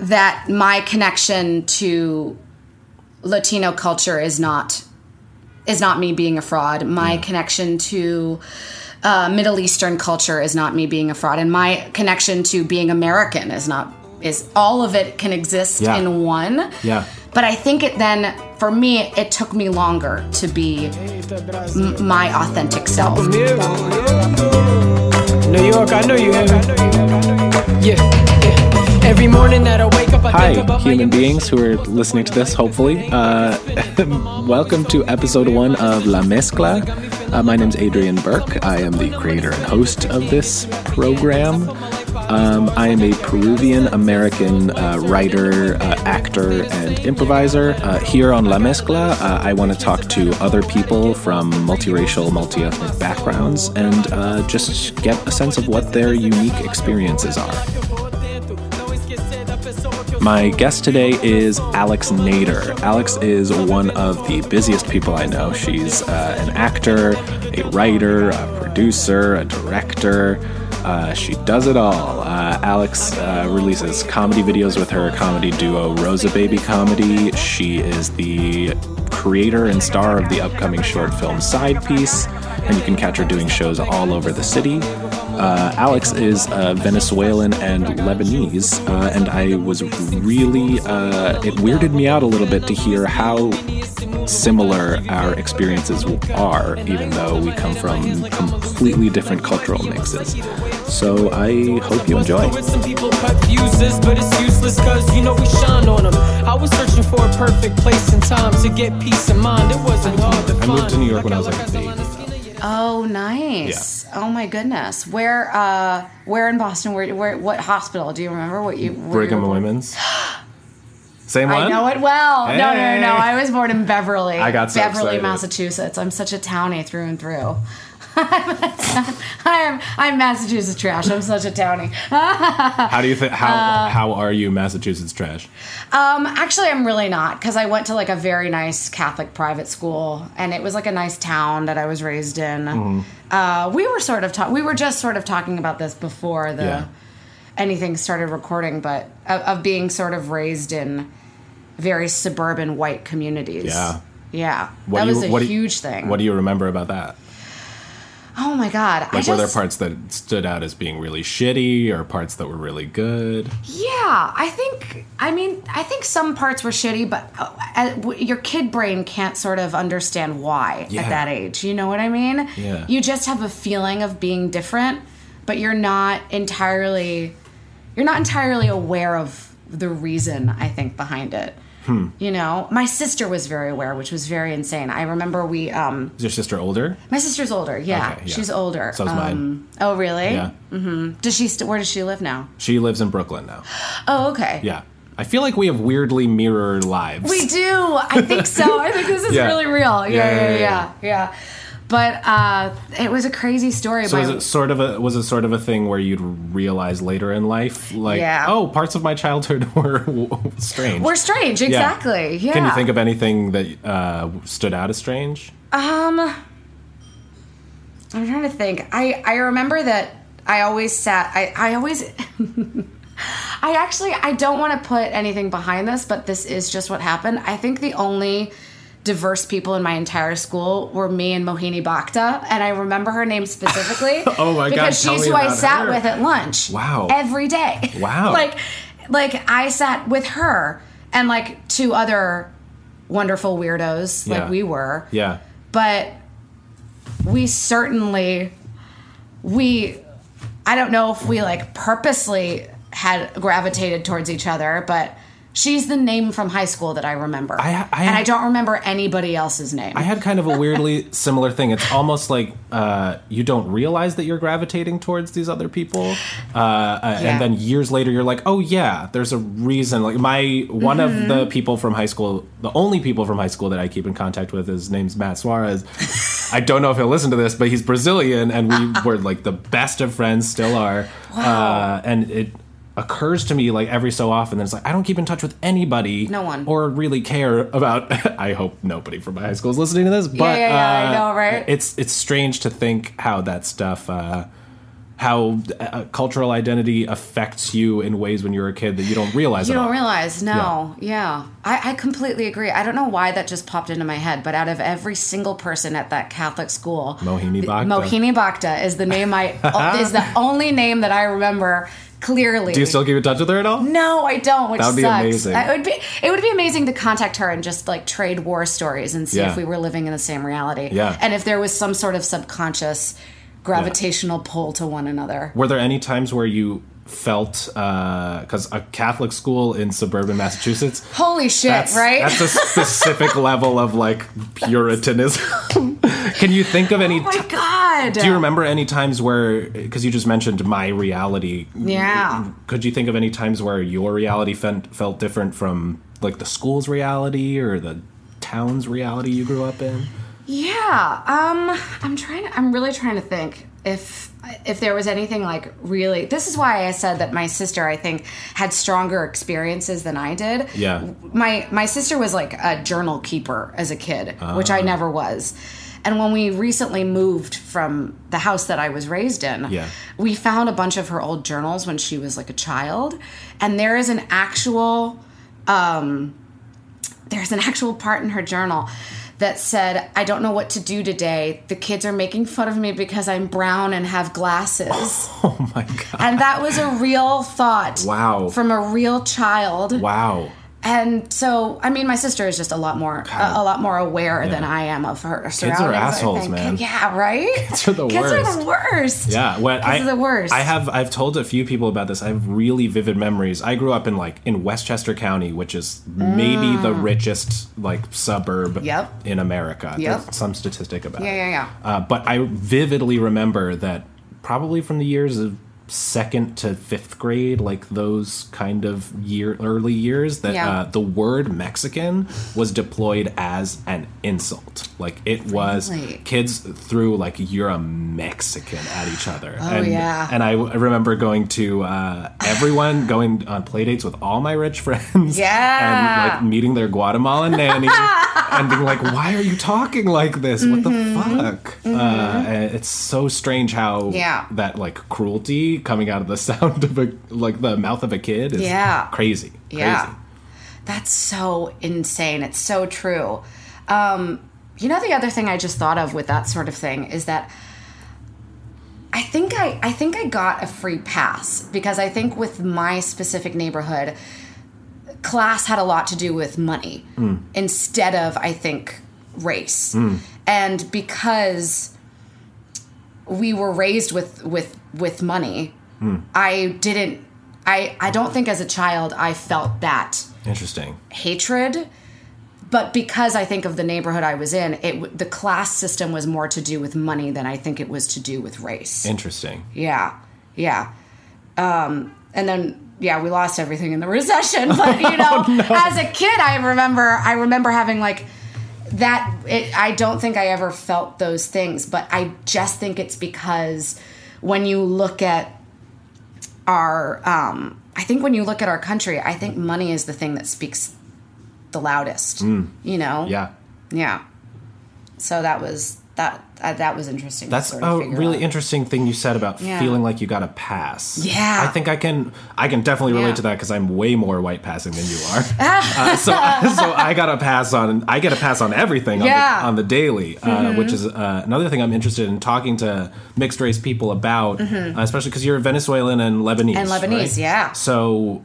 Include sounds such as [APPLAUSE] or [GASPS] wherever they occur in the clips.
that my connection to Latino culture is not is not me being a fraud. My connection to uh, Middle Eastern culture is not me being a fraud, and my connection to being American is not is all of it can exist Yeah. in one. Yeah. But I think it then for me it took me longer to be m- my authentic self. New York, I know you have it. Yeah, yeah. Every morning that I wake up, I Hi, think about human beings who are listening to this, hopefully. Uh, [LAUGHS] welcome to episode one of La Mezcla. Uh, my name's Adrian Burke. I am the creator and host of this program. Um, I am a Peruvian American uh, writer, uh, actor, and improviser. Uh, here on La Mezcla, uh, I want to talk to other people from multiracial, multi ethnic backgrounds and uh, just get a sense of what their unique experiences are. My guest today is Alex Nader. Alex is one of the busiest people I know. She's uh, an actor, a writer, a producer, a director. Uh, she does it all. Uh, Alex uh, releases comedy videos with her comedy duo Rosa Baby Comedy. She is the creator and star of the upcoming short film Side Piece, and you can catch her doing shows all over the city. Uh, Alex is uh, Venezuelan and Lebanese, uh, and I was really, uh, it weirded me out a little bit to hear how similar our experiences are, even though we come from completely different cultural mixes. So I hope you enjoy. With some people cut fuses, but it's useless cause you know we shine on them. I was searching for a perfect place and time to get peace of mind. It wasn't hard to I moved to New York when I was like a baby. Oh, nice. Oh my goodness. Where uh where in Boston where where what hospital? Do you remember what you Brigham you were? Women's. [GASPS] [GASPS] [GASPS] Same one? I know it well. No, no, no, no. I was born in Beverly. I got so Beverly, excited. Massachusetts. I'm such a townie through and through. [LAUGHS] I'm I'm Massachusetts trash. I'm such a townie. [LAUGHS] How do you think? How Uh, how are you, Massachusetts trash? Um, actually, I'm really not because I went to like a very nice Catholic private school, and it was like a nice town that I was raised in. Mm-hmm. Uh, we were sort of ta- we were just sort of talking about this before the Yeah. Anything started recording, but of, of being sort of raised in very suburban white communities. Yeah. yeah, What that do was a do you- huge thing. What do you remember about that? oh my god! I Like, just, were there parts that stood out as being really shitty, or parts that were really good? Yeah, I think. I mean, I think some parts were shitty, but uh, uh, your kid brain can't sort of understand why Yeah. at that age. You know what I mean? Yeah. You just have a feeling of being different, but you're not entirely. You're not entirely aware of the reason. I think behind it. Hmm. You know, my sister was very aware, which was very insane. I remember we. um Is your sister older? My sister's older. Yeah, Okay, yeah. she's older. So is mine. Um, Oh, really? Yeah. Does she? St- where does she live now? She lives in Brooklyn now. [GASPS] Oh, okay. Yeah. I feel like we have weirdly mirrored lives. We do. I think so. I think this is [LAUGHS] Yeah. really real. Yeah, Yeah, yeah, yeah, yeah, yeah. Yeah. But uh, it was a crazy story. So was it sort of a was it sort of a thing where you'd realize later in life, like, Yeah. oh, parts of my childhood [LAUGHS] were strange. We're strange, exactly. Yeah. Can you think of anything that uh, stood out as strange? Um, I'm trying to think. I I remember that I always sat. I I always. [LAUGHS] I actually I don't want to put anything behind this, but this is just what happened. I think the only diverse people in my entire school were me and Mohini Bhakta, and I remember her name specifically. [LAUGHS] Oh my God, Because tell she's who I sat her. with at lunch. Wow. Every day. [LAUGHS] Wow. like, like I sat with her and like two other wonderful weirdos, like we were Yeah. but we certainly we i don't know if we like purposely had gravitated towards each other but She's the name from high school that I remember. I- I- and I don't remember anybody else's name. I had kind of a weirdly [LAUGHS] similar thing. It's almost like uh, you don't realize that you're gravitating towards these other people, uh, uh, Yeah. and then years later you're like, oh yeah, there's a reason. Like my one Mm-hmm. of the people from high school, the only people from high school that I keep in contact with, his name's Matt Suarez. I don't know if he'll listen to this, but he's Brazilian, and we [LAUGHS] were like the best of friends, still are. Uh, and it occurs to me like every so often that it's like I don't keep in touch with anybody, No one. or really care about. [LAUGHS] I hope nobody from my high school is listening to this, but yeah, yeah, I uh, know, right? It's it's strange to think how that stuff. Uh, how uh, cultural identity affects you in ways when you're a kid that you don't realize. You don't all. realize, no, yeah. I, I completely agree. I don't know why that just popped into my head, but out of every single person at that Catholic school, Mohini Bhakta. Mohini Bhakta is the name I [LAUGHS] is the only name that I remember clearly. Do you still keep in touch with her at all? No, I don't. Which That would be sucks. amazing. It would be. It would be amazing to contact her and just like trade war stories and see Yeah. if we were living in the same reality. Yeah. And if there was some sort of subconscious gravitational pull to one another. Were there any times where you felt uh, because a Catholic school in suburban Massachusetts? Holy shit! That's, right? That's a specific [LAUGHS] level of like puritanism. [LAUGHS] Can you think of any? oh my god! do you remember any times where, because you just mentioned my reality? Yeah. Could you think of any times where your reality felt felt different from like the school's reality or the town's reality you grew up in? Yeah. Um I'm trying to, I'm really trying to think if if there was anything like really This is why I said that my sister I think had stronger experiences than I did. Yeah. My my sister was like a journal keeper as a kid, which I never was. And when we recently moved from the house that I was raised in, Yeah. we found a bunch of her old journals when she was like a child, and there is an actual um there's an actual part in her journal that said, I don't know what to do today. The kids are making fun of me because I'm brown and have glasses. [LAUGHS] Oh my god! and that was a real thought. Wow. From a real child. Wow. And so, I mean, my sister is just a lot more, a, a lot more aware than I am of her surroundings. I assholes, man. Yeah, right. [LAUGHS] Kids are the Kids are worst. the worst. Yeah, what I are the worst. I have I've told a few people about this. I have really vivid memories. I grew up in like in Westchester County, which is maybe the richest like suburb Mm. Yep. in America. Yep. There's some statistic about Yeah, it. yeah, yeah. Uh, but I vividly remember that probably from the years of second to fifth grade, like those kind of year early years, that Yeah. uh, the word Mexican was deployed as an insult. Like it was Really? kids threw like "you're a Mexican" at each other. Oh, and, yeah. And I, w- I remember going to uh, everyone going on play dates with all my rich [LAUGHS] friends. Yeah. And like meeting their Guatemalan [LAUGHS] nanny and being like, "Why are you talking like this? What the fuck?" Uh, it's so strange how Mm-hmm. Yeah. that like cruelty coming out of the [LAUGHS] sound of a like the mouth of a kid is Yeah. crazy. Yeah. Crazy. That's so insane. It's so true. Um, you know, the other thing I just thought of with that sort of thing is that I think I, I think I got a free pass because I think with my specific neighborhood, class had a lot to do with money instead of I think race. And because we were raised with with with money, I didn't I I don't think as a child I felt that Interesting. hatred but because I think of the neighborhood I was in, it the class system was more to do with money than I think it was to do with race. Interesting. Yeah, yeah. Um, and then yeah, we lost everything in the [LAUGHS] recession. But you [LAUGHS] know, as a kid, I remember I remember having like that. It, I don't think I ever felt those things, but I just think it's because when you look at our, um, I think when you look at our country, I think money is the thing that speaks the loudest. You know? Yeah. Yeah. So that was that. Uh, that was interesting. That's sort of a really out. interesting thing you said about Yeah. feeling like you got a pass. Yeah. I think I can. I can definitely relate Yeah. to that because I'm way more white passing than you are. [LAUGHS] uh, so, so I got a pass on. I get a pass on everything on, Yeah. Mm-hmm. the, on the daily, uh, which is uh, another thing I'm interested in talking to mixed race people about, uh, especially because you're Venezuelan and Lebanese. Mm-hmm. And Lebanese, right? yeah. So,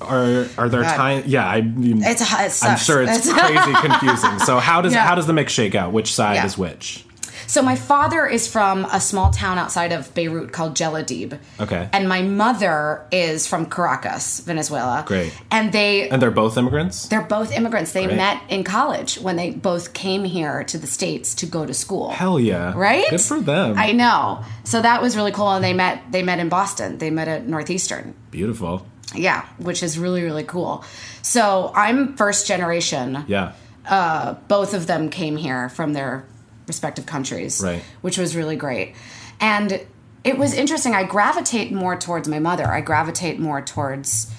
are are there times? Yeah, I mean, It's- it I'm sure it's [LAUGHS] crazy confusing. So how does how does the mix shake out? Which side is which? So my father is from a small town outside of Beirut called Jeladib. Okay. And my mother is from Caracas, Venezuela. Great. And they And they're both immigrants? they're both immigrants. They Great. met in college when they both came here to the states to go to school. Hell yeah. Right? Good for them. I know. So that was really cool and they met they met in Boston. They met at Northeastern. Beautiful. Yeah, which is really really cool. So I'm first generation. Yeah. Uh, both of them came here from their respective countries, Right. Which was really great, and it was interesting. I gravitate more towards my mother. I gravitate more towards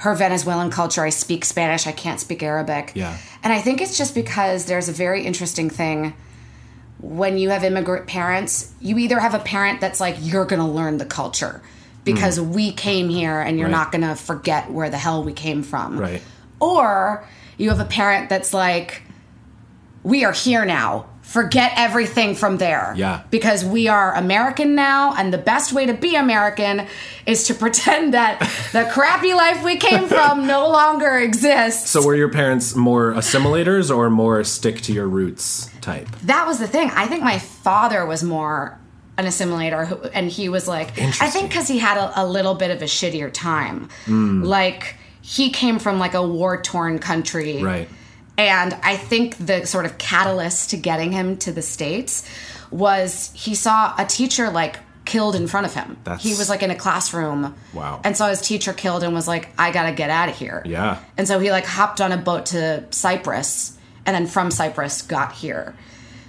her Venezuelan culture. I speak Spanish. I can't speak Arabic. Yeah. and I think it's just because there's a very interesting thing when you have immigrant parents, you either have a parent that's like, you're going to learn the culture because we came here and you're Mm. Right. not going to forget where the hell we came from. Right. Or you have a parent that's like, we are here now. Forget everything from there. Yeah. Because we are American now, and the best way to be American is to [LAUGHS] pretend that the crappy life we came [LAUGHS] from no longer exists. So were your parents more assimilators or more stick to your roots type? that was the thing. I think my father was more an assimilator, who, and he was like, I think because he had a, a little bit of a shittier time. Hmm. Like, he came from like a war torn country. Right. And I think the sort of catalyst to getting him to the States was he saw a teacher like killed in front of him. That's- He was like in a classroom. Wow. And saw his teacher killed and was like, I gotta get out of here. Yeah. And so he like hopped on a boat to Cyprus and then from Cyprus got here.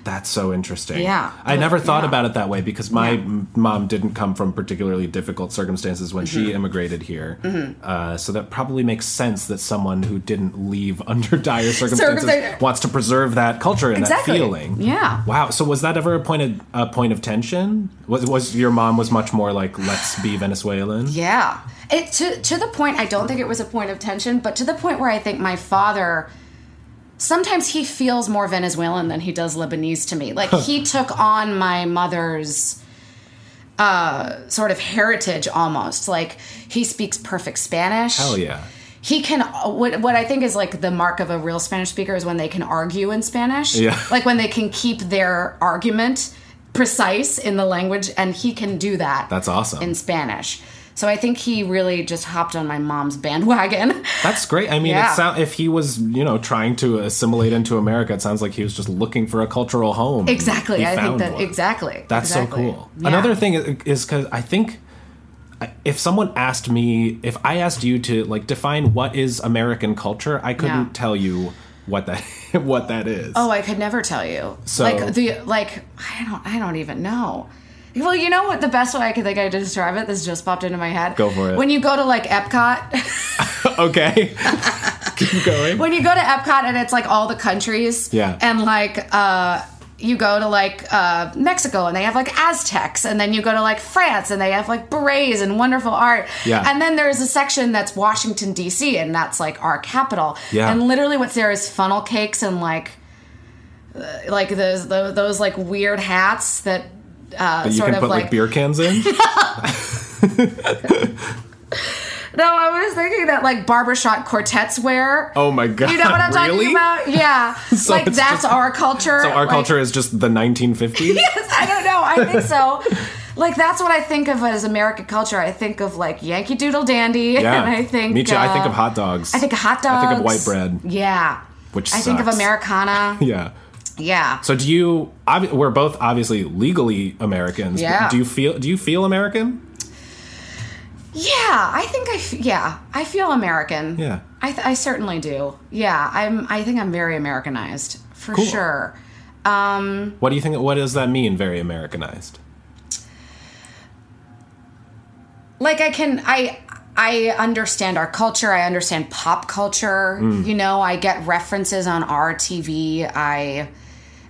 That's so interesting. Yeah. I never thought Yeah. about it that way because my Yeah. m- mom didn't come from particularly difficult circumstances when Mm-hmm. she immigrated here. Uh, so that probably makes sense that someone who didn't leave [LAUGHS] under dire circumstances Circumstan- wants to preserve that culture and Exactly. that feeling. Yeah. Wow. So was that ever a point of a point of tension? Was was your mom was much more like let's be Venezuelan? Yeah. It to to the point I don't think it was a point of tension, but to the point where I think my father sometimes he feels more Venezuelan than he does Lebanese to me. Like he took on my mother's uh sort of heritage almost. Like he speaks perfect Spanish. Hell yeah. He can what what I think is like the mark of a real Spanish speaker is when they can argue in Spanish. Yeah. [LAUGHS] Like when they can keep their argument precise in the language and he can do that That's awesome. in Spanish. So I think he really just hopped on my mom's bandwagon. [LAUGHS] That's great. I mean, Yeah. sound, if he was, you know, trying to assimilate into America, it sounds like he was just looking for a cultural home. Exactly. I think that one. exactly. That's exactly. so cool. Yeah. Another thing is because I think if someone asked me, if I asked you to like define what is American culture, I couldn't Yeah. tell you what that [LAUGHS] what that is. Oh, I could never tell you. So- like the like I don't I don't even know. Well, you know what? The best way I could think I could describe it. This just popped into my head. Go for it. When you go to like Epcot, [LAUGHS] okay. [LAUGHS] Keep going. when you go to Epcot and it's like all the countries. Yeah. And like uh you go to like uh Mexico and they have like Aztecs and then you go to like France and they have like berets and wonderful art. Yeah. And then there's a section that's Washington DC and that's like our capital. Yeah. And literally what's there is funnel cakes and like uh, like those those, those like weird hats that uh That you sort can of put like, like beer cans in. [LAUGHS] [LAUGHS] No, I was thinking that like barbershop quartets wear. Oh my god! You know what I'm [LAUGHS] really? talking about? Yeah. So like that's just- our culture. So our Like- culture is just the 1950s. Yes, I don't know. I think so. like that's what I think of as American culture. I think of like Yankee Doodle Dandy, Yeah, and I think me too. I think uh, of hot dogs. I think of hot dogs. I think of white bread. Yeah. Which I think of. Americana. Yeah. Yeah. So do you? obvi- We're both obviously legally Americans. Yeah. Do you feel? Do you feel American? Yeah, I think I. F- yeah, I feel American. Yeah. I, th- I certainly do. Yeah, I'm. I think I'm very Americanized for Cool. sure. Um, What do you think? What does that mean? Very Americanized. like I can I I understand our culture. I understand pop culture. Mm. You know, I get references on our TV. I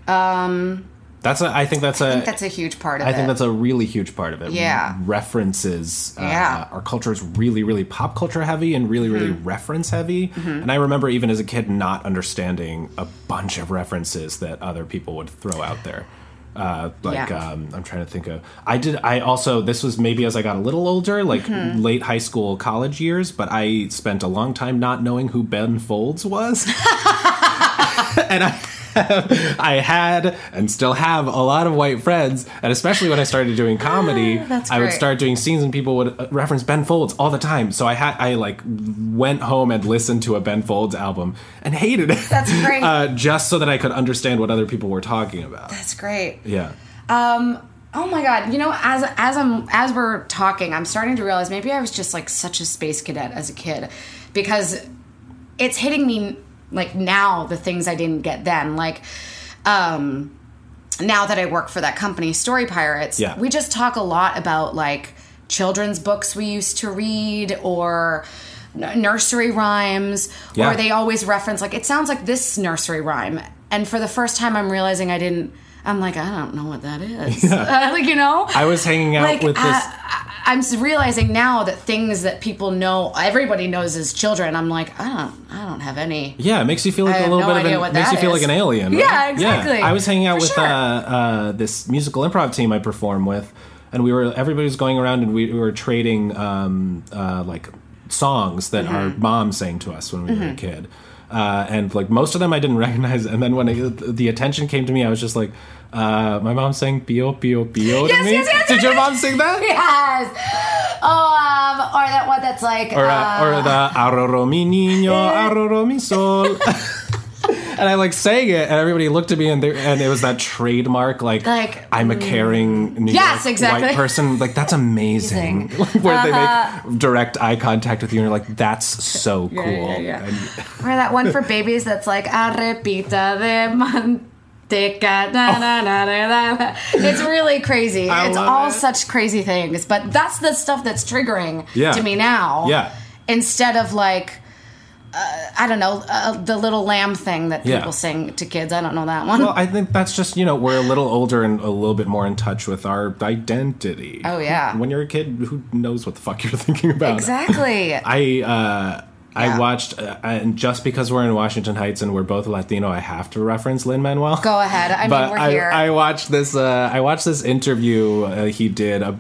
That's a. I think that's a. think that's a huge part of I it. I think that's a really huge part of it. Yeah. References. Uh, Yeah. Our culture is really, really pop culture heavy and really, really Mm-hmm. reference heavy. And I remember even as a kid not understanding a bunch of references that other people would throw out there. Uh, like Yeah. um, I'm trying to think of. I did. I also this was maybe as I got a little older, like Mm-hmm. late high school, college years. But I spent a long time not knowing who Ben Folds was, [LAUGHS] [LAUGHS] and I [LAUGHS] I had and still have a lot of white friends, and especially when I started doing comedy, That's I would start doing scenes and people would uh, reference Ben Folds all the time. So I had I like went home and listened to a Ben Folds album and hated it. That's great. [LAUGHS] uh, just so that I could understand what other people were talking about. That's great. Yeah. Um. Oh my God! You know, as as I'm as we're talking, I'm starting to realize maybe I was just like such a space cadet as a kid, because it's hitting me like now the things I didn't get then. Like, um, now that I work for that company, Story Pirates, Yeah. we just talk a lot about like children's books we used to read or n- nursery rhymes Yeah. or they always reference like it sounds like this nursery rhyme and for the first time i'm realizing i didn't i'm like i don't know what that is [LAUGHS] like you know I was hanging out like with this. I, I- I'm realizing now that things that people know, everybody knows as children. I'm like, I don't, I don't have any. Yeah, it makes you feel like I a little no bit of an, makes you feel is. like an alien. right? Yeah, exactly. I was hanging out For with sure. uh, uh, this musical improv team I perform with, and we were everybody was going around and we, we were trading um, uh, like songs that our Mm-hmm. mom sang to us when we were a kid. Uh, and like most of them I didn't [LAUGHS] recognize, and then when it, the attention came to me, I was just like, uh, "My mom sang Pio Pio Pio to Yes, me." yes, yes, Did your mom sing that? Yes. Oh, um, or that one that's like, or, uh, uh, or the Aroro mi niño, Aroro mi sol. [LAUGHS] and I like sang it, and everybody looked at me, and, and it was that trademark, like, Like, I'm a caring New Yes, York exactly. white person. Like that's amazing. [LAUGHS] Where they make direct eye contact with you, and you're like, that's so cool. yeah, yeah. And- or that one for babies that's like, arepita de manteca. Na. It's really crazy. I it's all it. such crazy things, but that's the stuff that's triggering Yeah. to me now. Yeah. Instead of like. Uh, I don't know uh, the little lamb thing that people Yeah. sing to kids. I don't know that one. well, I think that's just you know we're a little older and a little bit more in touch with our identity. Oh, yeah. When you're a kid, who knows what the fuck you're [LAUGHS] thinking about? exactly. I uh, I watched, uh, and just because we're in Washington Heights and we're both Latino, I have to reference Lin Manuel. Go ahead. I mean, but we're I, here. I watched this. Uh, I watched this interview uh, he did. Uh,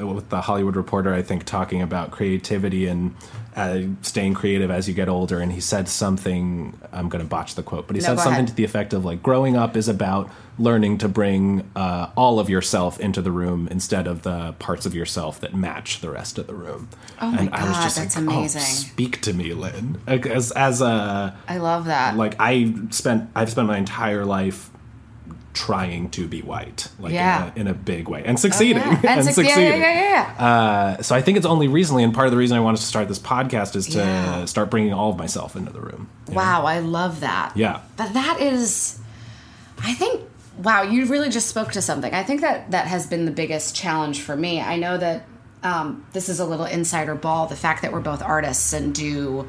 uh, with the Hollywood Reporter, I think, talking about creativity and uh, staying creative as you get older. And he said something. I'm going to botch the quote, but he No, said something ahead. to the effect of like, growing up is about learning to bring uh, all of yourself into the room instead of the parts of yourself that match the rest of the room. Oh my and I was God, just that's like, amazing. Oh, speak to me, Lin. As as a I love that. like I spent I've spent my entire life trying to be white, like Yeah. in, a, in a big way, and succeeding, yeah. and, [LAUGHS] suc- yeah, yeah, yeah, yeah, yeah. Uh, so I think it's only recently, and part of the reason I wanted to start this podcast is to Yeah. start bringing all of myself into the room. you know? Wow, I love that. Yeah. But that is, I think, wow, you really just spoke to something. I think that that has been the biggest challenge for me. I know that um, this is a little insider ball, the fact that we're both artists and do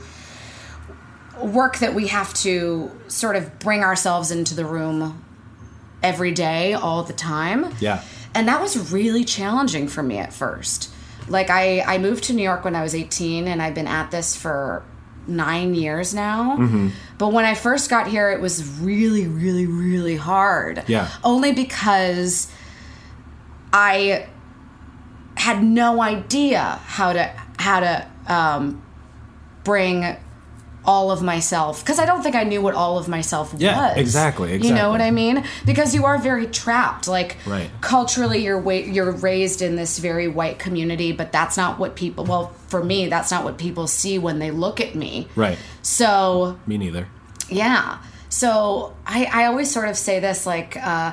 work that we have to sort of bring ourselves into the room every day, all the time. Yeah. And that was really challenging for me at first. Like I, I moved to New York when I was 18 and I've been at this for nine years now. Mm-hmm. But when I first got here, it was really, really, really hard. Yeah. Only because I had no idea how to how to um, bring all of myself because I don't think I knew what all of myself Yeah, was. exactly, exactly. You know what. I mean? Because you are very trapped. Like Right. culturally, you're wa- you're raised in this very white community, but that's not what people. Well, for me, that's not what people see when they look at me. Right. So Me neither. yeah. So I, I always sort of say this like uh,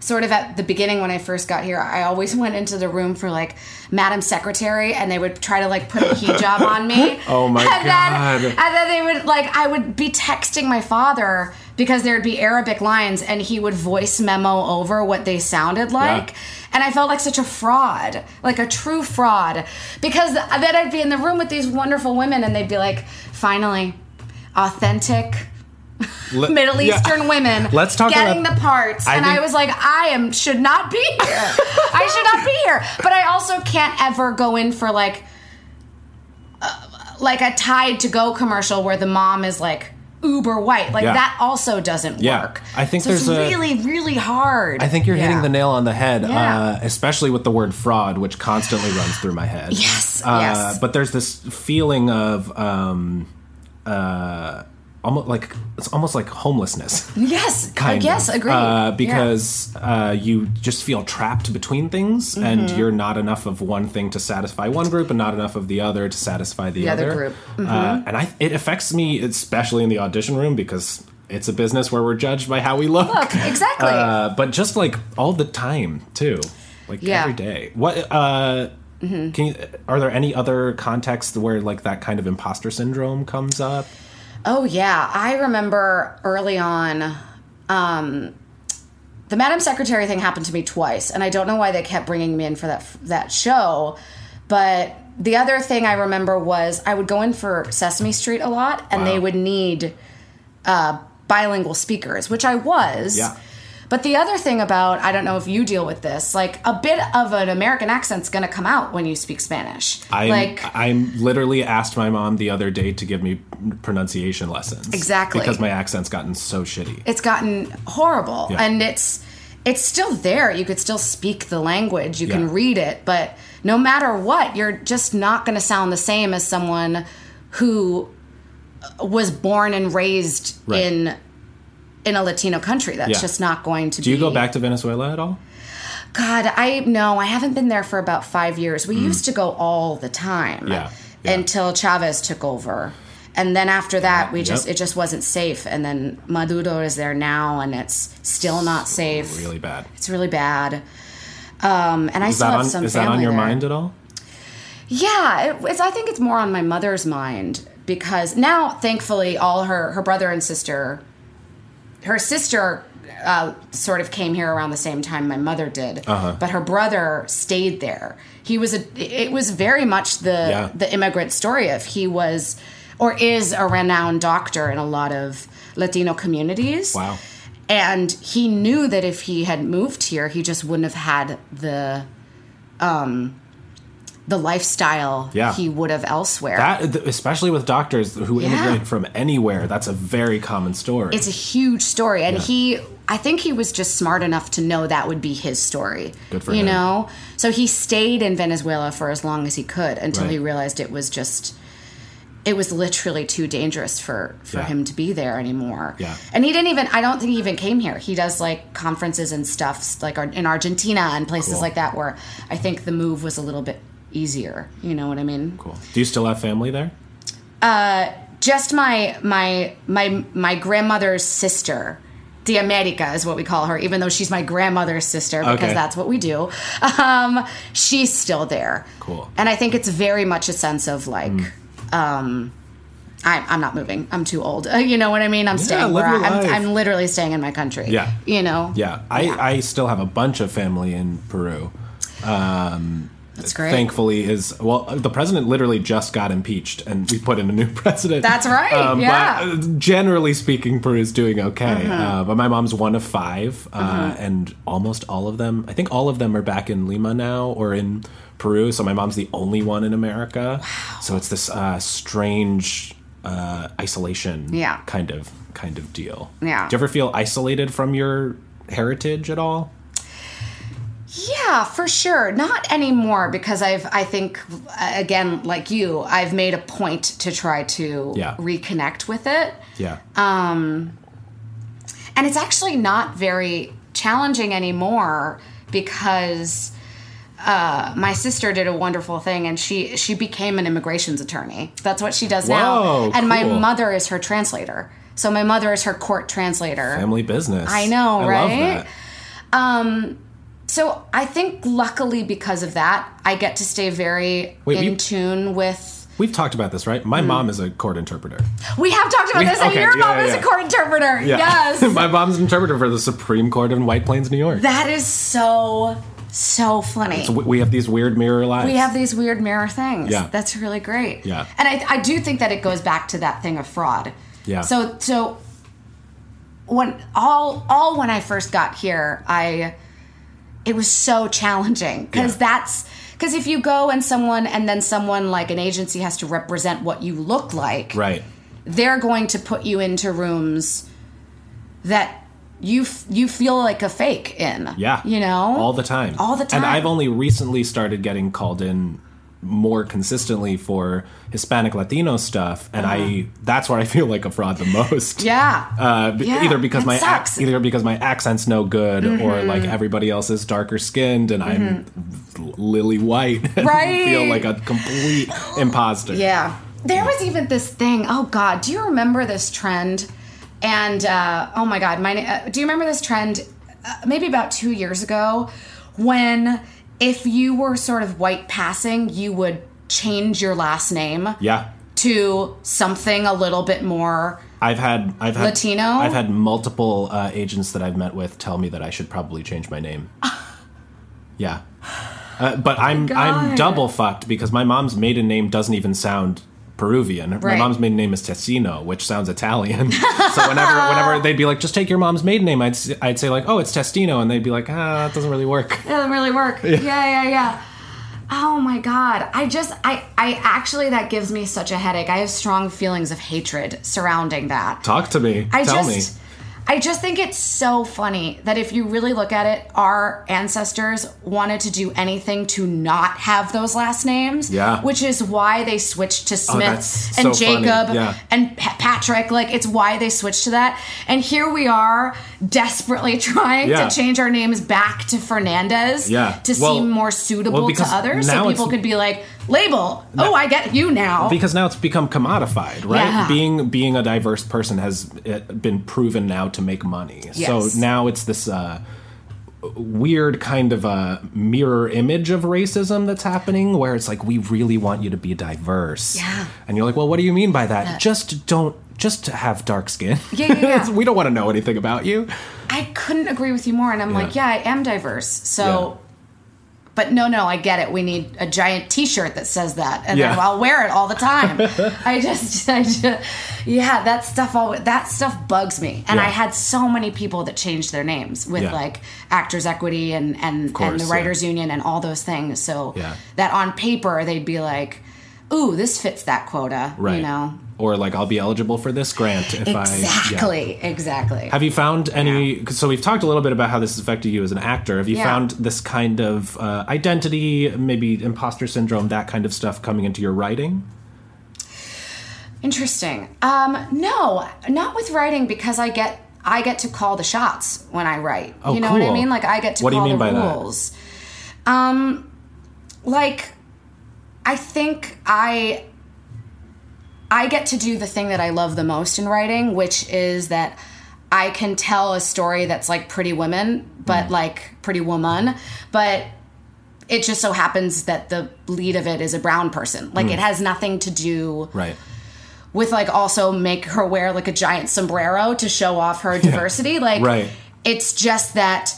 sort of at the beginning when I first got here, I always [LAUGHS] went into the room for like Madam Secretary and they would try to like put a hijab on me. [LAUGHS] Oh my and God. Then, and then they would like I would be texting my father because there'd be Arabic lines and he would voice memo over what they sounded like. And I felt like such a fraud, like a true fraud. Because then I'd be in the room with these wonderful women and they'd be like, finally, authentic Let- Middle yeah. Eastern women Let's talk getting about- the parts. I and I was like, I am should not be here. I should not be here. But I also can't ever go in for like uh, like a Tide to Go commercial where the mom is like uber white. Like Yeah. that also doesn't Yeah. work. I think so it's there's a- really, really hard. I think you're hitting the nail on the head, Yeah. uh, especially with the word fraud, which constantly runs through my head. Yes, Uh, yes. But there's this feeling of um, uh, almost like it's almost like homelessness. Yes. kind yes. of, Agreed. Uh, Yeah. because uh, you just feel trapped between things, Mm-hmm. and you're not enough of one thing to satisfy one group, and not enough of the other to satisfy the, The other group. Mm-hmm. Uh, and I, it affects me, especially in the audition room, because it's a business where we're judged by how we look. Look, exactly. Uh, but just like all the time too, like Yeah. Mm-hmm. every day. What? Uh, Can you? Are there any other contexts where like that kind of imposter syndrome comes up? Oh yeah, I remember early on. Um, the Madam Secretary thing happened to me twice, and I don't know why they kept bringing me in for that that show. But the other thing I remember was I would go in for Sesame Street a lot, and they would need uh, bilingual speakers, which I was. Yeah. But the other thing about I don't know if you deal with this, like a bit of an American accent's going to come out when you speak Spanish. I like I'm literally asked my mom the other day to give me pronunciation lessons. Exactly. Because my accent's gotten so shitty. it's gotten horrible Yeah. and it's it's still there you could still speak the language you Yeah. can read it but no matter what you're just not going to sound the same as someone who was born and raised Right. in in a latino country that's Yeah. just not going to Do you be go back to Venezuela at all? god i no i haven't been there for about five years we used to go all the time Mm. Yeah, yeah. until chavez took over and then after that we Yep. just it just wasn't safe and then maduro is there now and it's still not safe Really bad. it's really bad. Um, and I still have on some is that on your there. mind at all? Yeah, it, it's, I think it's more on my mother's mind because now, thankfully, all her her brother and sister, her sister. Uh, sort of came here around the same time my mother did, Uh-huh. but her brother stayed there. He was a. It was very much the Yeah. the immigrant story of he was or is a renowned doctor in a lot of Latino communities. Wow. and he knew that if he had moved here he just wouldn't have had the um the lifestyle Yeah. he would have elsewhere That especially with doctors who Yeah. immigrate from anywhere, that's a very common story. it's a huge story and Yeah. he i think he was just smart enough to know that would be his story Good for you him. know so he stayed in venezuela for as long as he could until he realized it was just it was literally too dangerous for for him to be there anymore Yeah. and he didn't even i don't think he even came here he does like conferences and stuff like in argentina and places Cool. like that where i think the move was a little bit easier you know what i mean cool. Do you still have family there? Uh, just my my my my grandmother's sister the America is what we call her, even though she's my grandmother's sister because Okay. that's what we do. Um, she's still there. Cool. And I think it's very much a sense of like, um, I, I'm not moving. I'm too old. Uh, [LAUGHS] you know what I mean? I'm staying where I, I'm. I'm literally staying in my country. Yeah. You know? Yeah, I, I still have a bunch of family in Peru. That's great. Thankfully, is well, the president literally just got impeached, and we put in a new [LAUGHS] president. That's right, yeah. Mm-hmm. But uh, generally speaking, Peru is doing okay. Uh, but my mom's one of 5 uh, and almost all of them, I think all of them are back in Lima now or in Peru. So my mom's the only one in America. So it's this uh, strange uh, isolation, Yeah. kind of kind of deal. Yeah. Do you ever feel isolated from your heritage at all? Yeah, for sure. Not anymore because I've I think again like you, I've made a point to try to Yeah. reconnect with it. Yeah. Um and it's actually not very challenging anymore because uh, my sister did a wonderful thing and she she became an immigrations attorney. That's what she does Whoa, now. And my mother is her translator. So my mother is her court translator. Family business. I know, I right? Love that. So I think luckily because of that, I get to stay very Wait, in you- tune with. We've talked about this, right? Mm. My mom is a court interpreter. We have talked about We- this, and your yeah, mom yeah, is yeah. a court interpreter. Yes, [LAUGHS] My mom's an interpreter for the Supreme Court in White Plains, New York. that is so so funny. So we- we have these weird mirror lives. we have these weird mirror things. Yeah. That's really great. Yeah. And I, I do think that it goes back to that thing of fraud. Yeah. So so when all all when I first got here, I it was so challenging because Yeah. that's because if you go and someone and then someone like an agency has to represent what you look like, Right. they're going to put you into rooms that you f- you feel like a fake in. Yeah. You know? All the time. All the time. And I've only recently started getting called in more consistently for Hispanic Latino stuff, and I that's where I feel like a fraud the most. Uh-huh. [LAUGHS] Yeah. Uh, b- Yeah, either because that my. Mm-hmm. ac- either because my accent's no good, or like everybody else is darker skinned, and I'm lily white, [LAUGHS] and Right. feel like a complete [GASPS] imposter. Yeah. There was even this thing. Oh God, do you remember this trend? And uh, oh my God, my uh, do you remember this trend? Uh, maybe about two years ago, when if you were sort of white passing, you would change your last name yeah. to something a little bit more. I've had I've had Latino? I've had multiple uh, agents that I've met with tell me that I should probably change my name. [LAUGHS] yeah, uh, but I'm I'm double fucked because my mom's maiden name doesn't even sound Peruvian. My mom's maiden name is Testino, which sounds Italian. [LAUGHS] so whenever whenever they'd be like, just take your mom's maiden name, I'd I'd say like, oh, it's Testino, and they'd be like, ah, that doesn't really work. It doesn't really work. [LAUGHS] Yeah, yeah, yeah. Oh my god. I just I I actually that gives me such a headache. I have strong feelings of hatred surrounding that. Talk to me. I Tell just me. I just think it's so funny that if you really look at it, our ancestors wanted to do anything to not have those last names. Yeah. Which is why they switched to Smith that's and so. Jacob Yeah. and Pa- Patrick. Like it's why they switched to that. And here we are desperately [LAUGHS] trying Yeah. to change our names back to Fernandez Yeah. to Well- seem more suitable well, to others. So people could be like, label, oh, I get you now. because now it's become commodified, right? Yeah. Being being a diverse person has uh, been proven now to make money. Yes. So now it's this uh, weird kind of a mirror image of racism that's happening, where it's like we really want you to be diverse, Yeah. and you're like, well, what do you mean by that? Just don't. Just have dark skin. Yeah, yeah, yeah. [LAUGHS] we don't want to know anything about you. I couldn't agree with you more. And I'm like, Yeah. yeah, I am diverse. So, Yeah. But no, no, I get it. We need a giant T-shirt that says that, and Yeah. then I'll wear it all the time. [LAUGHS] I just, I just, yeah, that stuff. All that stuff bugs me. And Yeah. I had so many people that changed their names with Yeah. like Actors Equity and and and course, the yeah. Writers Union and all those things. So that on paper they'd be like, ooh, this fits that quota. Right. You know. Or like I'll be eligible for this grant if I yeah. Exactly. Exactly. Have you found any? 'cause So we've talked a little bit about how this has affected you as an actor. Have you Yeah. found this kind of uh, identity, maybe imposter syndrome, that kind of stuff coming into your writing? Interesting. Um, no, not with writing because I get I get to call the shots when I write. Oh, you know what I mean? Like I get to What do you mean the by that? rules. Um, like I think I I get to do the thing that I love the most in writing, which is that I can tell a story that's like Pretty Women, but Mm. like Pretty Woman, but it just so happens that the lead of it is a brown person. Like it has nothing to do Right. with like also make her wear like a giant sombrero to show off her diversity. Like Right. it's just that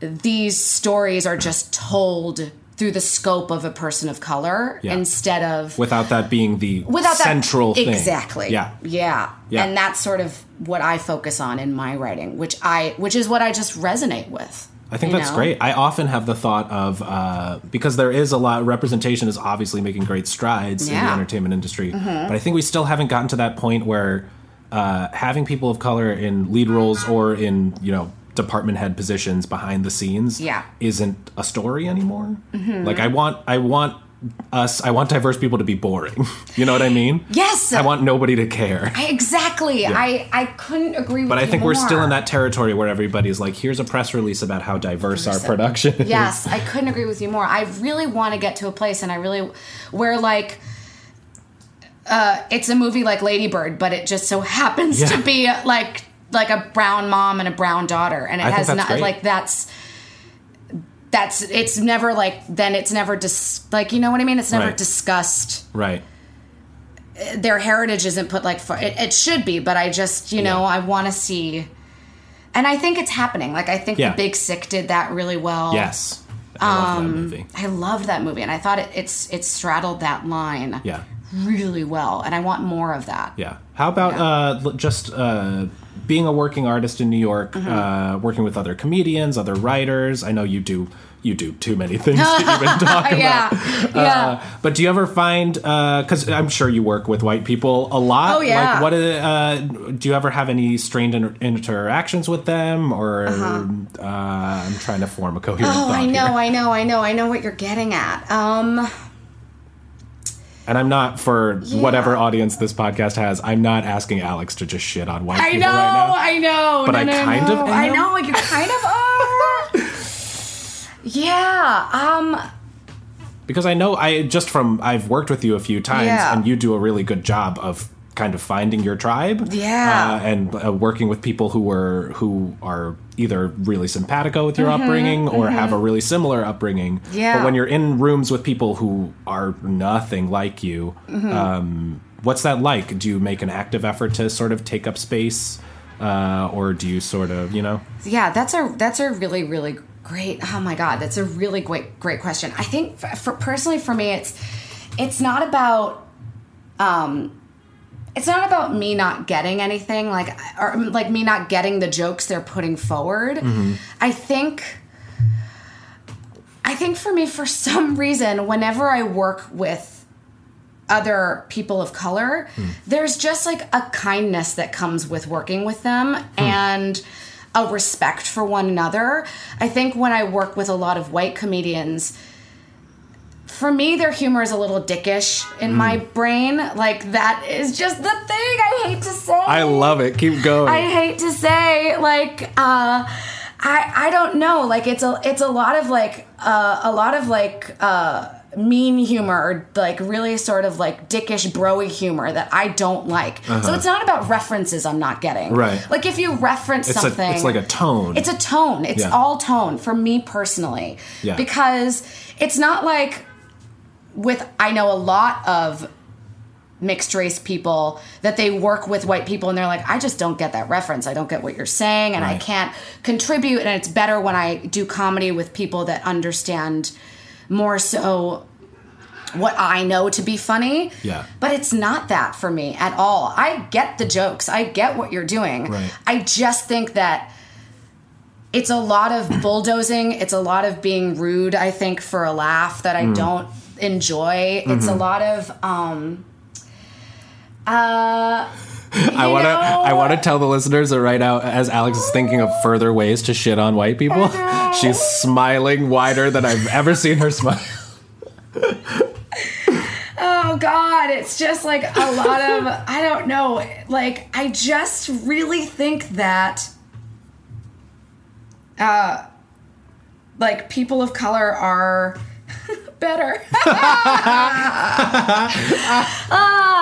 these stories are just told through the scope of a person of color Yeah. instead of Without that being the without central that thing. exactly Yeah. yeah Yeah. and that's sort of what i focus on in my writing which i which is what i just resonate with I think you that's know? great. I often have the thought of uh, because there is a lot representation is obviously making great strides in the Yeah. Mm-hmm. entertainment industry, but I think we still haven't gotten to that point where uh, having people of color in lead roles or in you know department head positions behind the scenes Yeah. isn't a story anymore. Like I want I want us I want diverse people to be boring. [LAUGHS] you know what I mean? Yes. I want nobody to care. I, exactly i i couldn't agree with you. But I think we're still in that territory where everybody's like, here's a press release about how diverse our production is. yes i couldn't agree with you more i really want to get to a place and i really where like uh it's a movie like Lady Bird but it just so happens Yeah. to be like like a brown mom and a brown daughter and it I has not great. like that's that's it's never like then it's never dis like you know what i mean it's never Right. discussed Right. their heritage isn't put like for, it, it should be but i just you know i want to see and i think it's happening like i think Yeah. the big sick did that really well Yes. I love that movie. I loved that movie, and I thought it, it's it straddled that line Yeah. really well, and I want more of that. Yeah. How about uh, just uh, being a working artist in New York, Mm-hmm. uh, working with other comedians, other writers? I know you do. You do too many [LAUGHS] things to even [LAUGHS] talk yeah, about. yeah. Uh, but do you ever find? Because I'm sure you work with white people a lot. Oh, yeah. Like, what? Uh, do you ever have any strained inter- interactions with them, or uh I'm trying to form a coherent Uh-huh. oh, thought I know, here. I know, I know, I know what you're getting at. Um, And I'm not for whatever audience this podcast has. I'm not asking Alex to just shit on white I people know, right now. I know. But No, I no, kind no. of I know, like you kind of are. [LAUGHS] yeah. Um. because I know I just from I've worked with you a few times, Yeah. and you do a really good job of kind of finding your tribe. Yeah. uh, and uh, working with people who were who are either really simpatico with your upbringing or have a really similar upbringing. Mm-hmm, Yeah. But when you're in rooms with people who are nothing like you, Mm-hmm. um, what's that like? Do you make an active effort to sort of take up space, uh, or do you sort of you know? Yeah, that's a that's a really really great. Oh my god, that's a really great great question. I think for, for personally for me, it's it's not about um it's not about me not getting anything like or like me not getting the jokes they're putting forward. Mm-hmm. I think I think for me for [LAUGHS] some reason whenever I work with other people of color, hmm. there's just like a kindness that comes with working with them hmm. and a respect for one another. I think when I work with a lot of white comedians, for me, their humor is a little dickish in my brain. Like, that is just the thing I hate to say. I love it. Keep going. I hate to say, like, uh, I I don't know. Like, it's a it's a lot of like uh, a lot of like uh, mean humor, or like really sort of like dickish broy humor that I don't like. So it's not about references I'm not getting. Uh-huh. Right. Like if you reference it's something, a, it's like a tone. it's a tone. It's Yeah. all tone for me personally. Yeah. Because it's not like with I know a lot of mixed race people that they work with white people and they're like I just don't get that reference. I don't get what you're saying and I can't contribute and it's better when I do comedy with people that understand more so what I know to be funny. Yeah. But it's not that for me at all. I get the jokes. I get what you're doing. Right. I just think that it's a lot of bulldozing. It's a lot of being rude, I think, for a laugh that I Mm. don't enjoy. It's a Mm-hmm. lot of um uh [LAUGHS] I want to. I want to tell the listeners that right now, as Alex is thinking of further ways to shit on white people, [LAUGHS] she's smiling wider than I've ever seen her smile. [LAUGHS] oh god, it's just like a lot of I don't know. Like I just really think that uh like people of color are better. [LAUGHS]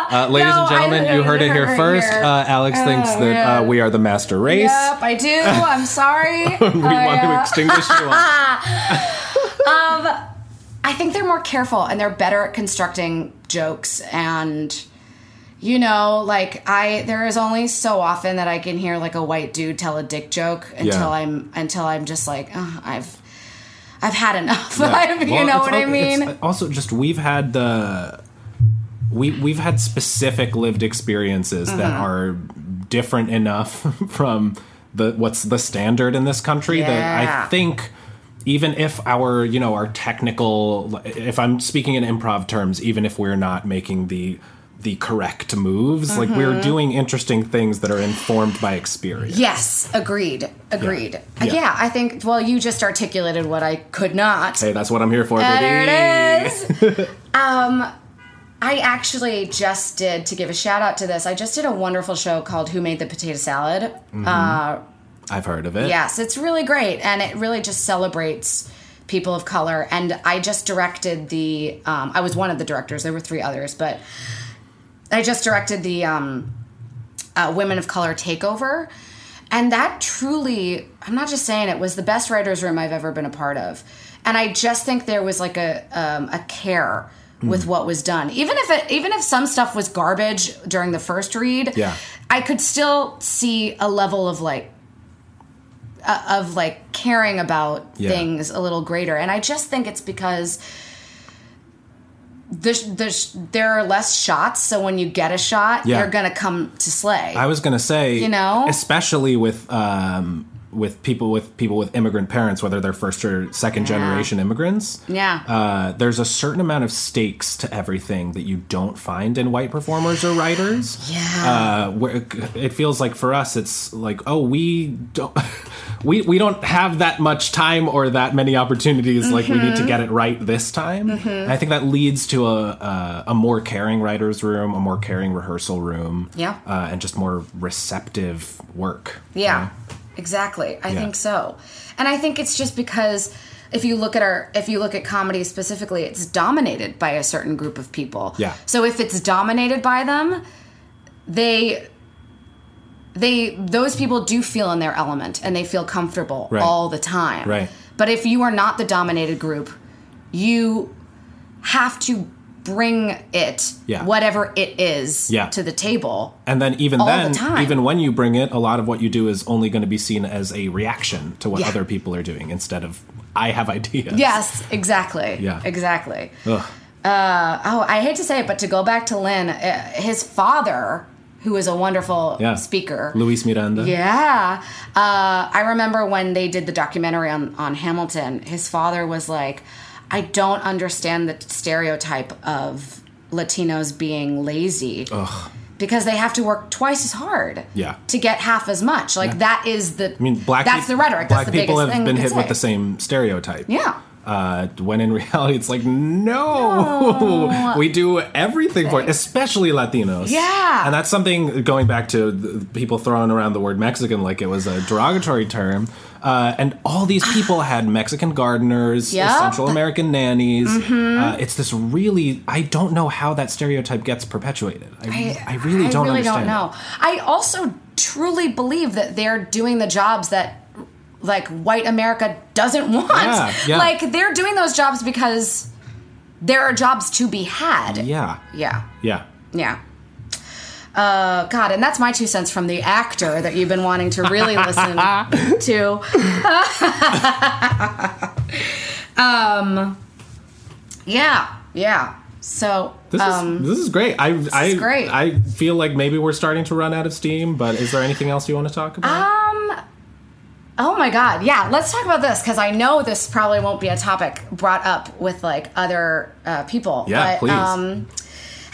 Uh, ladies No, and gentlemen, I- you heard it here first. here. Uh, Alex thinks Oh, that yeah. uh, we are the master race. Yep, I do. I'm sorry. [LAUGHS] We want to extinguish you. all. [LAUGHS] I think they're more careful and they're better at constructing jokes and you know, like I there is only so often that I can hear like a white dude tell a dick joke until Yeah. I'm until I'm just like, "Ugh, I've I've had enough. Yeah. [LAUGHS] you Well, know what I mean? also, just we've had the we we've had specific lived experiences that Mm-hmm. are different enough [LAUGHS] from the what's the standard in this country that I think even if our you know our technical if I'm speaking in improv terms even if we're not making the the correct moves like Mm-hmm. we're doing interesting things that are informed by experience Yes, agreed. Agreed. Yeah. Yeah. I think well you just articulated what I could not. hey that's what I'm here for There baby. it is. [LAUGHS] um, I actually just did to give a shout out to this. I just did a wonderful show called "Who Made the Potato Salad." Uh, I've heard of it yes, it's really great, and it really just celebrates people of color. And I just directed the. Um, I was one of the directors. There were three others, but I just directed the um, uh, Women of Color Takeover. And that truly, I'm not just saying it, was the best writer's room I've ever been a part of. And I just think there was like a, um, a care with what was done. Even if it, even if some stuff was garbage during the first read, Yeah. I could still see a level of like, uh, of like caring about Yeah. things a little greater. And I just think it's because there's, there's, there are less shots. So when you get a shot, Yeah. you're going to come to slay. I was gonna say, You know? especially with um, with people with people with immigrant parents, whether they're first or second generation immigrants. Yeah. Uh, there's a certain amount of stakes to everything that you don't find in white performers or writers. Yeah. Uh, where it feels like for us, it's like, oh, we don't. [LAUGHS] We, we don't have that much time or that many opportunities like we Mm-hmm. need to get it right this time And i think that leads to a, a, a more caring writers room a more caring rehearsal room Yeah. uh, and just more receptive work Yeah, exactly. I Yeah. think so. And I think it's just because if you look at our if you look at comedy specifically, it's dominated by a certain group of people. Yeah. So if it's dominated by them, they they those people do feel in their element and they feel comfortable Right. all the time. Right. But if you are not the dominated group, you have to bring it Yeah. whatever it is Yeah. to the table. And then even the then, time. even when you bring it, a lot of what you do is only going to be seen as a reaction to what Yeah. other people are doing instead of I have ideas. Yes, exactly. Yeah. Exactly. Uh, oh, I hate to say it, but to go back to Lin, uh, his father, who is a wonderful Yeah. speaker. Luis Miranda. Yeah. Uh, I remember when they did the documentary on, on Hamilton, his father was like, I don't understand the stereotype of Latinos being lazy. Because they have to work twice as hard Yeah. to get half as much. Like that is the I mean, black that's the rhetoric. Black that's the people have thing been hit could with the same stereotype. Yeah. Uh, when in [LAUGHS] reality, it's like, no, we do everything for it, especially Latinos. Yeah. And that's something going back to the people throwing around the word Mexican like it was a derogatory term. Uh, and all these people [SIGHS] had Mexican gardeners. Mm-hmm. Central American nannies. Uh, it's this really, I don't know how that stereotype gets perpetuated. I, I, really don't I really understand. don't know. I also truly believe that they're doing the jobs that like white America doesn't [LAUGHS] want. Yeah, yeah. Like they're doing those jobs because there are jobs to be had. Yeah. Yeah. Yeah. Yeah. Uh, God, and that's my two cents from the actor that you've been wanting to really listen [LAUGHS] to. um, yeah, yeah. So, This um, is this is great. I I is great. I feel like maybe we're starting to run out of steam. But is there anything else you want to talk about? Um. Oh my God! Yeah, let's talk about this because I know this probably won't be a topic brought up with like other uh, people. Yeah, but, please. Um,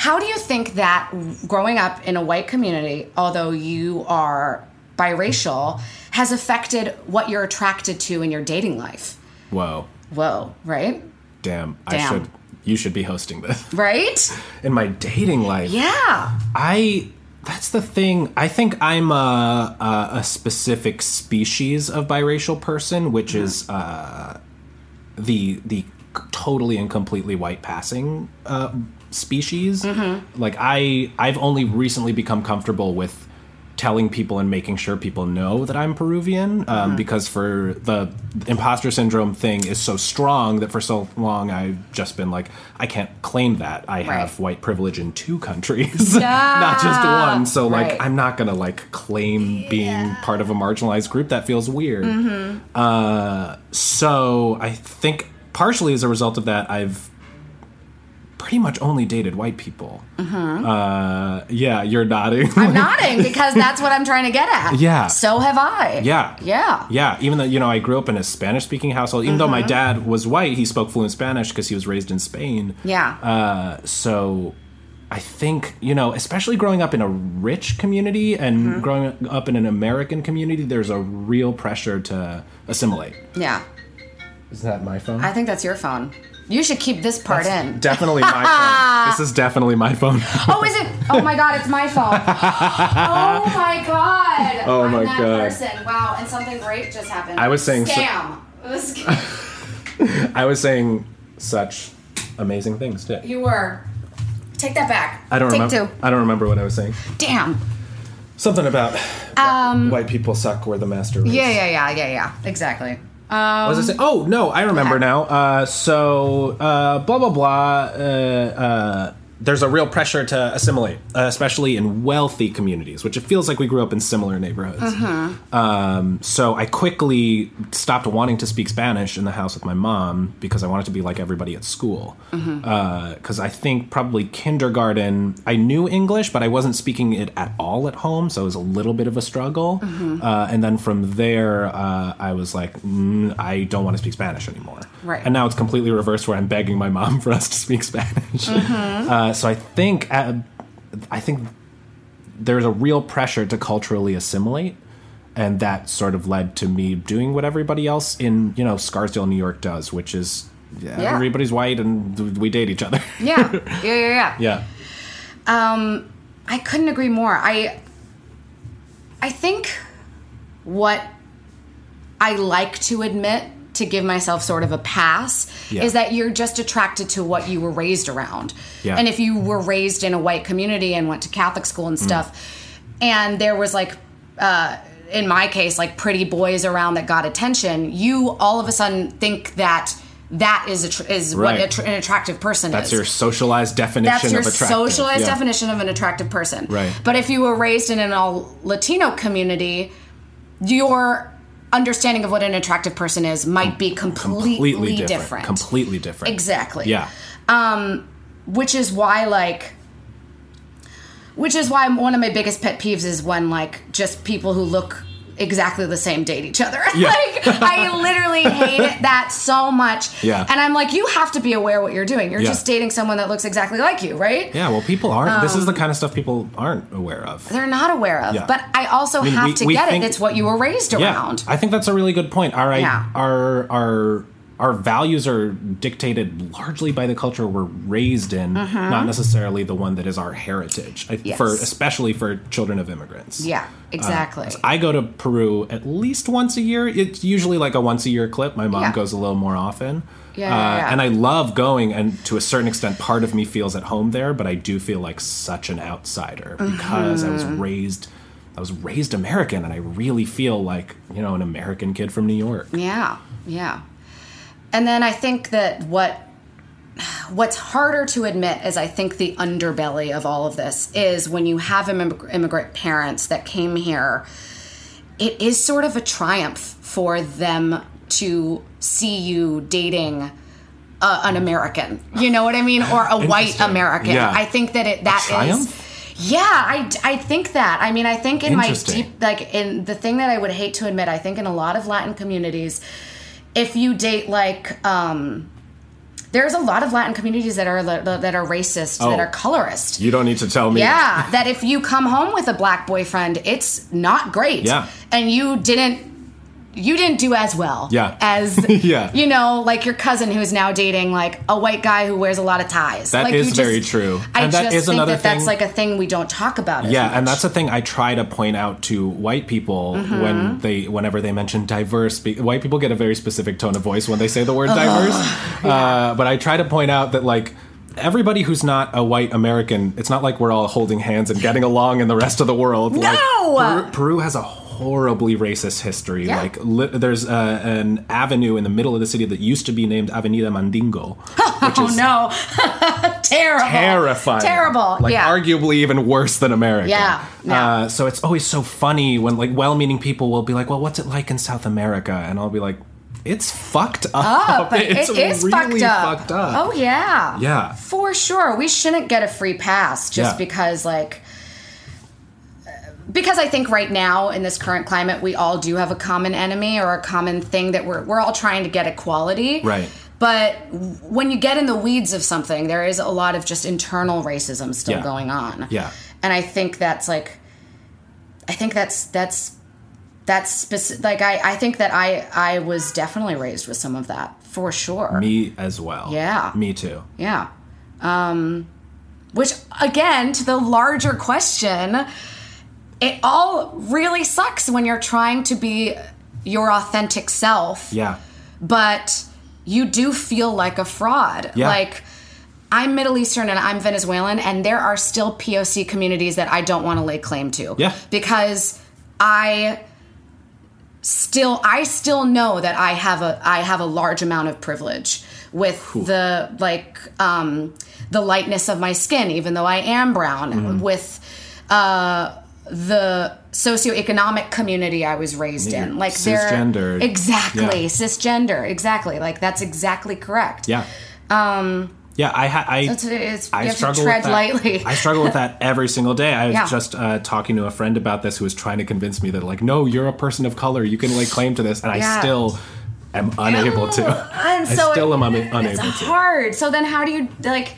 how do you think that growing up in a white community, although you are biracial, has affected what you're attracted to in your dating life? Whoa, Whoa! Right? damn! I Damn. should. You should be hosting this [LAUGHS] Right? in my dating life. Yeah. I. That's the thing. I think I'm a, a, a specific species of biracial person, which is uh, the the totally and completely white passing uh, species. Like I, I've only recently become comfortable with telling people and making sure people know that I'm Peruvian, um, because for the imposter syndrome thing is so strong that for so long I've just been like, I can't claim that I have white privilege in two countries, [LAUGHS] not just one. So like, Right. I'm not gonna like claim being part of a marginalized group. That feels weird. Mm-hmm. Uh, so I think partially as a result of that, I've pretty much only dated white people. Uh, yeah, you're nodding. Mm-hmm. I'm [LAUGHS] nodding because that's what I'm trying to get at. Yeah. So have I. Yeah. Yeah. Yeah, even though, you know, I grew up in a Spanish speaking household. Even though Mm-hmm. my dad was white, he spoke fluent Spanish because he was raised in Spain. Yeah. Uh, so I think, you know, especially growing up in a rich community and Mm-hmm. growing up in an American community, there's a real pressure to assimilate. yeah. Is that my phone? I think that's your phone. You should keep this part in. Definitely my phone. [LAUGHS] This is definitely my phone. Oh, is it? Oh my god, it's my phone. Oh [LAUGHS] my god. Oh I'm my that God. person. Wow, and something great just happened. I was saying scam. It was [LAUGHS] scam. I was saying such amazing things too. you were. Take that back. I don't Take remember. two. I don't remember what I was saying. Damn. Something about um, white people suck. We're the master race. Yeah, yeah, yeah, yeah, yeah. Exactly. What was I say? Oh no, I remember now. Uh, so uh, blah blah blah. Uh, uh, there's a real pressure to assimilate, uh, especially in wealthy communities, which it feels like we grew up in similar neighborhoods. Um, so I quickly stopped wanting to speak Spanish in the house with my mom because I wanted to be like everybody at school. Because I think probably kindergarten, I knew English, but I wasn't speaking it at all at home, so it was a little bit of a struggle. Uh, and then from there, uh, I was like, mm, I don't want to speak Spanish anymore. Right. And now it's completely reversed, where I'm begging my mom for us to speak Spanish. [LAUGHS] Uh, so I think uh, I think there's a real pressure to culturally assimilate, and that sort of led to me doing what everybody else in you know Scarsdale, New York, does, which is yeah, Yeah. everybody's white and we date each other. Yeah, [LAUGHS] yeah, yeah, yeah. yeah. Um, I couldn't agree more. I, I think what I like to admit to give myself sort of a pass Yeah. is that you're just attracted to what you were raised around. Yeah. And if you were raised in a white community and went to Catholic school and stuff, and there was like, uh, in my case, like pretty boys around that got attention, you all of a sudden think that that is a tr- is what Right. a tr- an attractive person That's is your socialized definition that's your of attractive. socialized Yeah. definition of an attractive person. Right. But if you were raised in an all Latino community, your understanding of what an attractive person is might be completely, Completely different. different. Completely different. Exactly. Yeah. Um, which is why like which is why one of my biggest pet peeves is when like just people who look exactly the same date each other. [LAUGHS] Yeah. like I literally [LAUGHS] hate that so much. Yeah. And I'm like, you have to be aware what you're doing. You're Yeah. just dating someone that looks exactly like you, right? Yeah, well, people aren't. this is Um, the kind of stuff people aren't aware of. They're not aware of. Yeah. But I also mean, have we- to we get think- it. It's what you were raised around. I think that's a really good point. Our Yeah. our our our values are dictated largely by the culture we're raised in, not necessarily the one that is our heritage. Mm-hmm. Yes. For especially for children of immigrants. yeah, exactly. I go to Peru at least once a year. It's usually like a once a year clip. My mom Yeah. goes a little more often. Yeah, Uh, yeah, yeah. And I love going, and to a certain extent, part of me feels at home there, but I do feel like such an outsider because I was Mm-hmm. raised. I was raised American, and I really feel like you know an American kid from New York. Yeah, yeah. And then I think that what what's harder to admit is I think the underbelly of all of this is when you have immig- immigrant parents that came here, it is sort of a triumph for them to see you dating a, an American. You know what I mean? Or a white American. Yeah. I think that it that is. Yeah, I, I think that. I mean, I think in my deep like in the thing that I would hate to admit, I think in a lot of Latin communities, if you date like um there's a lot of Latin communities that are that are racist, that Oh. are colorist. You don't need to tell me. Yeah, that if you come home with a black boyfriend, it's not great. Yeah. And you didn't you didn't do as well Yeah. as [LAUGHS] Yeah. you know, like your cousin who's now dating like a white guy who wears a lot of ties. That like is you very true. I And that just think that that's like a thing we don't talk about. Yeah, much. and that's the thing I try to point out to white people Mm-hmm. when they, whenever they mention diverse. White people get a very specific tone of voice when they say the word diverse. [LAUGHS] Uh, but I try to point out that like everybody who's not a white American, it's not like we're all holding hands and getting along in the rest of the world. Like, No! Peru, Peru has a horribly racist history. Yeah. Like li- there's uh, an avenue in the middle of the city that used to be named Avenida Mandingo, [LAUGHS] which Oh no. [LAUGHS] Terrible. terrifying. Terrible. Like yeah. arguably even worse than America. Yeah, yeah. Uh, so it's always so funny when like well-meaning people will be like, "Well, what's it like in South America?" And I'll be like, "It's fucked up. But [LAUGHS] it's it is really fucked up. fucked up." Oh yeah. Yeah. For sure. We shouldn't get a free pass just because like because I think right now in this current climate we all do have a common enemy or a common thing that we're we're all trying to get equality. Right. But when you get in the weeds of something, there is a lot of just internal racism still Yeah. going on. Yeah. And I think that's like I think that's that's that's specific like I I think that I I was definitely raised with some of that for sure. Me as well. Yeah. Me too. Yeah. Um, which, again, to the larger question, it all really sucks when you're trying to be your authentic self, Yeah. but you do feel like a fraud. Yeah. Like, I'm Middle Eastern and I'm Venezuelan, and there are still POC communities that I don't want to lay claim to. Yeah. Because I still I still know that I have a I have a large amount of privilege with the like um, the lightness of my skin, even though I am brown, Mm-hmm. with uh, the socioeconomic community I was raised Yeah, in. Like cisgendered. they're exactly Yeah. cisgender, exactly. Like that's exactly correct. Yeah. Um. Yeah, I ha- I It's, it's, I struggle tread with that. lightly. I struggle with that every single day. I was Yeah. just uh, talking to a friend about this who was trying to convince me that like, no, you're a person of color. You can lay claim to this, and I still am unable to. And [LAUGHS] I so still am un- it's unable to. hard. So then, how do you like?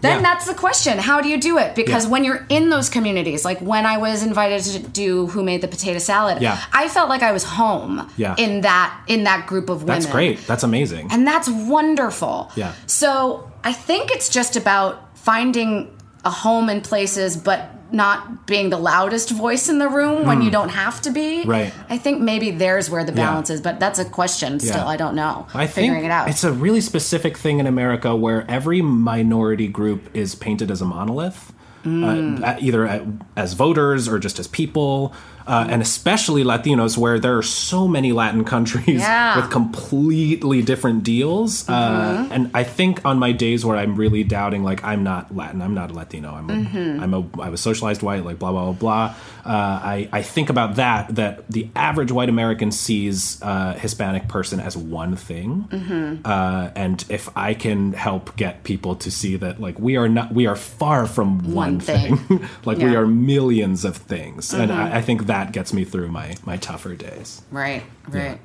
Then Yeah. that's the question. How do you do it? Because Yeah. when you're in those communities, like when I was invited to do Who Made the Potato Salad, Yeah. I felt like I was home Yeah. in that in that group of women. That's great. That's amazing. and that's wonderful. Yeah. So I think it's just about finding a home in places, but not being the loudest voice in the room when you don't have to be. Hmm. Right. I think maybe there's where the Yeah. balance is, but that's a question still. Yeah. I don't know. I Figuring think it out. it's a really specific thing in America where every minority group is painted as a monolith, Mm. uh, either at, as voters or just as people, uh, and especially Latinos, where there are so many Latin countries [LAUGHS] Yeah. with completely different deals. Mm-hmm. Uh, and I think on my days where I'm really doubting, like I'm not Latin, I'm not a Latino, I'm a, Mm-hmm. I'm a I was socialized white, like blah blah blah blah. Uh, I I think about that that the average white American sees uh, Hispanic person as one thing, Mm-hmm. uh, and if I can help get people to see that like we are not we are far from one, One thing, thing. [LAUGHS] like we Yeah. Mm-hmm. are millions of things, and I, I think that gets me through my my tougher days. Right, right.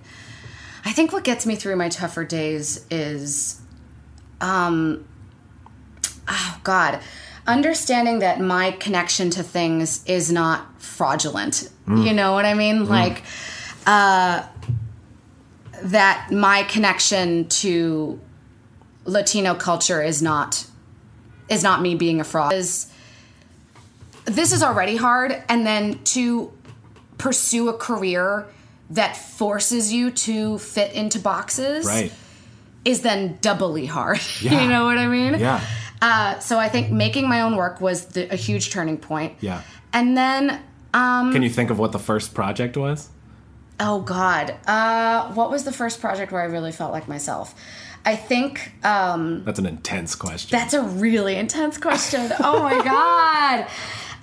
I think what gets me through my tougher days is, um, oh God, understanding that my connection to things is not fraudulent. You know what I mean? Like, uh, that my connection to Latino culture is not is not me being a fraud. Is this is already hard, and then to pursue a career that forces you to fit into boxes Right. is then doubly hard. [LAUGHS] Yeah. you know what I mean? Yeah. Uh, so I think making my own work was the, a huge turning point. Yeah. And then, um, Can you think of what the first project was? oh God, uh, what was the first project where I really felt like myself? I think um, That's an intense question. That's a really intense question. Oh my god. [LAUGHS]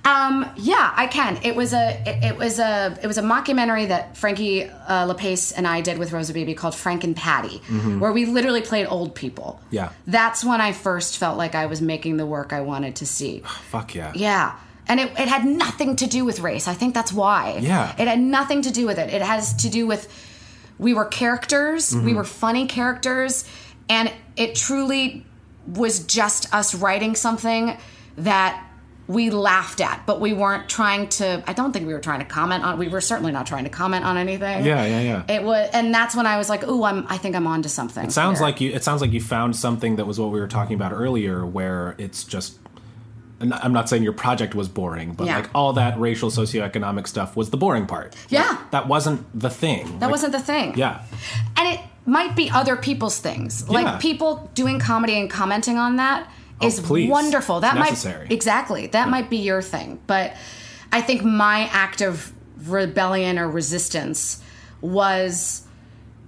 Um, yeah, I can. It was a it, it was a it was a mockumentary that Frankie uh, LaPace and I did with Rosa Baby called Frank and Patty, where we literally played old people. Mm-hmm. Yeah. that's when I first felt like I was making the work I wanted to see. [SIGHS] Fuck yeah. Yeah. And it, it had nothing to do with race. I think that's why. Yeah. It had nothing to do with it. It has to do with we were characters, Mm-hmm. we were funny characters, and it truly was just us writing something that we laughed at, but we weren't trying to I don't think we were trying to comment on we were certainly not trying to comment on anything. Yeah, yeah, yeah. It was and that's when I was like, "Ooh, I'm I think I'm onto something." It sounds like you. It sounds like you found something that was what we were talking about earlier, where it's just. I'm not saying your project was boring, but Yeah. like all that racial socioeconomic stuff was the boring part. Yeah. Like, that wasn't the thing. that wasn't the thing. Yeah, and it might be other people's things Yeah. like people doing comedy and commenting on that Oh, is please. wonderful. That It's might necessary. exactly. That might be your thing. But i think my act of rebellion or resistance was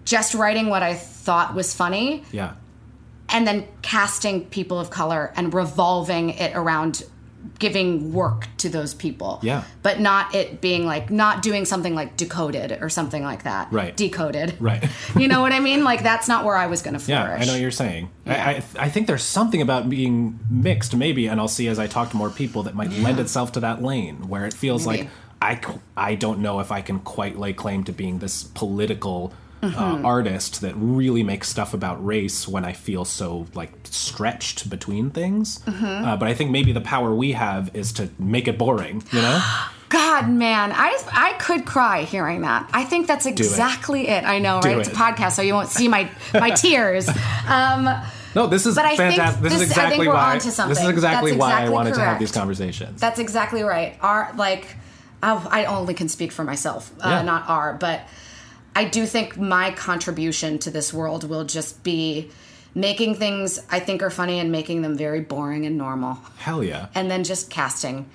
just writing what i thought was funny yeah, and then casting people of color and revolving it around giving work to those people. Yeah. But not it being like not doing something like decoded or something like that. Right. Decoded. right. [LAUGHS] You know what I mean? Like that's not where I was going to flourish. Yeah, I know what you're saying. I, I I think there's something about being mixed, maybe, and I'll see as I talk to more people that might lend itself to that lane where it feels Maybe. like I I don't know if I can quite lay claim to being this political. Mm-hmm. Uh, artist that really makes stuff about race when I feel so like stretched between things, Mm-hmm. uh, but I think maybe the power we have is to make it boring, you know? [GASPS] God, man, I I could cry hearing that. I think that's exactly it. I know, Do right? It's a podcast, so you won't see my my [LAUGHS] tears. Um, No, this is But I think fantastic. This, is this- I think exactly we're why. This is exactly why I wanted to have these conversations. That's exactly right. Our like, oh, I only can speak for myself, uh, Yeah. not our, but I do think my contribution to this world will just be making things I think are funny and making them very boring and normal, Hell yeah. and then just casting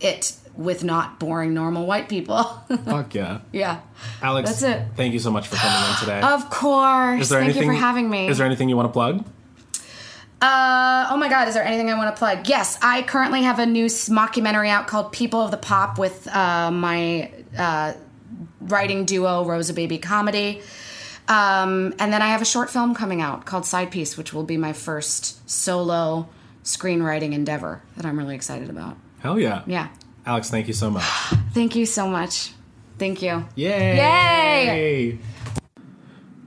it with not boring normal white people. [LAUGHS] Fuck yeah. yeah. Alex, That's it. thank you so much for coming in [GASPS] today. Of course. is there Thank anything you for having me. Is there anything you want to plug? Uh, oh my God, is there anything I want to plug? Yes, I currently have a new mockumentary out called People of the Pop with uh, my uh, writing duo, Rosa Baby Comedy. Um, and then I have a short film coming out called Side Piece, which will be my first solo screenwriting endeavor that I'm really excited about. Hell yeah. Yeah. Alex, thank you so much. [GASPS] Thank you so much. Thank you. Yay! Yay!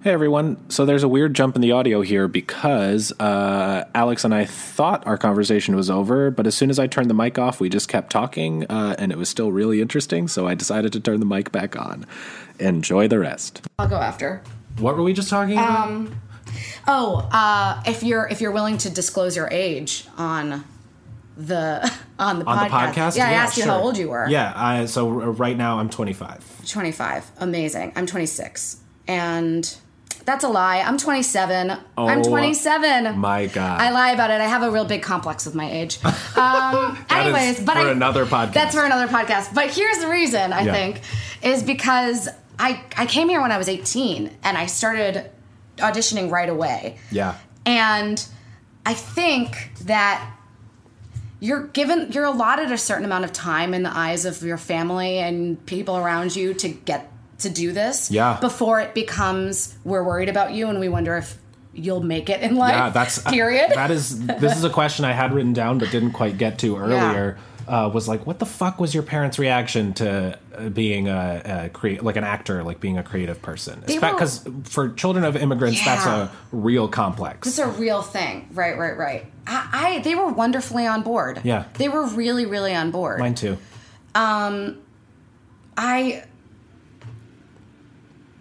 Hey everyone. So there's a weird jump in the audio here because uh, Alex and I thought our conversation was over, but as soon as I turned the mic off, we just kept talking, uh, and it was still really interesting. So I decided to turn the mic back on. Enjoy the rest. I'll go after. What were we just talking about? Um, Oh, uh, if you're if you're willing to disclose your age on the on the On podcast. the podcast? Yeah, I asked you how old you were. Yeah. I, so right now I'm 25. 25. Amazing. I'm 26. And that's a lie. I'm 27. I'm Oh, 27. my God. I lie about it. I have a real big complex with my age. [LAUGHS] Um, anyways, but for I, another podcast. That's for another podcast. But here's the reason I Yeah. think is because I I came here when I was 18 and I started auditioning right away. Yeah. And I think that you're given you're allotted a certain amount of time in the eyes of your family and people around you to get to do this Yeah. before it becomes we're worried about you and we wonder if you'll make it in life Yeah, that's [LAUGHS] period that is this is a question I had written down but didn't quite get to earlier. Uh, was like, what the fuck was your parents' reaction to uh, being a, a create like an actor, like being a creative person? Because for children of immigrants, that's a real complex. it's a real thing right right right I, I they were wonderfully on board Yeah. they were really really on board Mine too. Um, I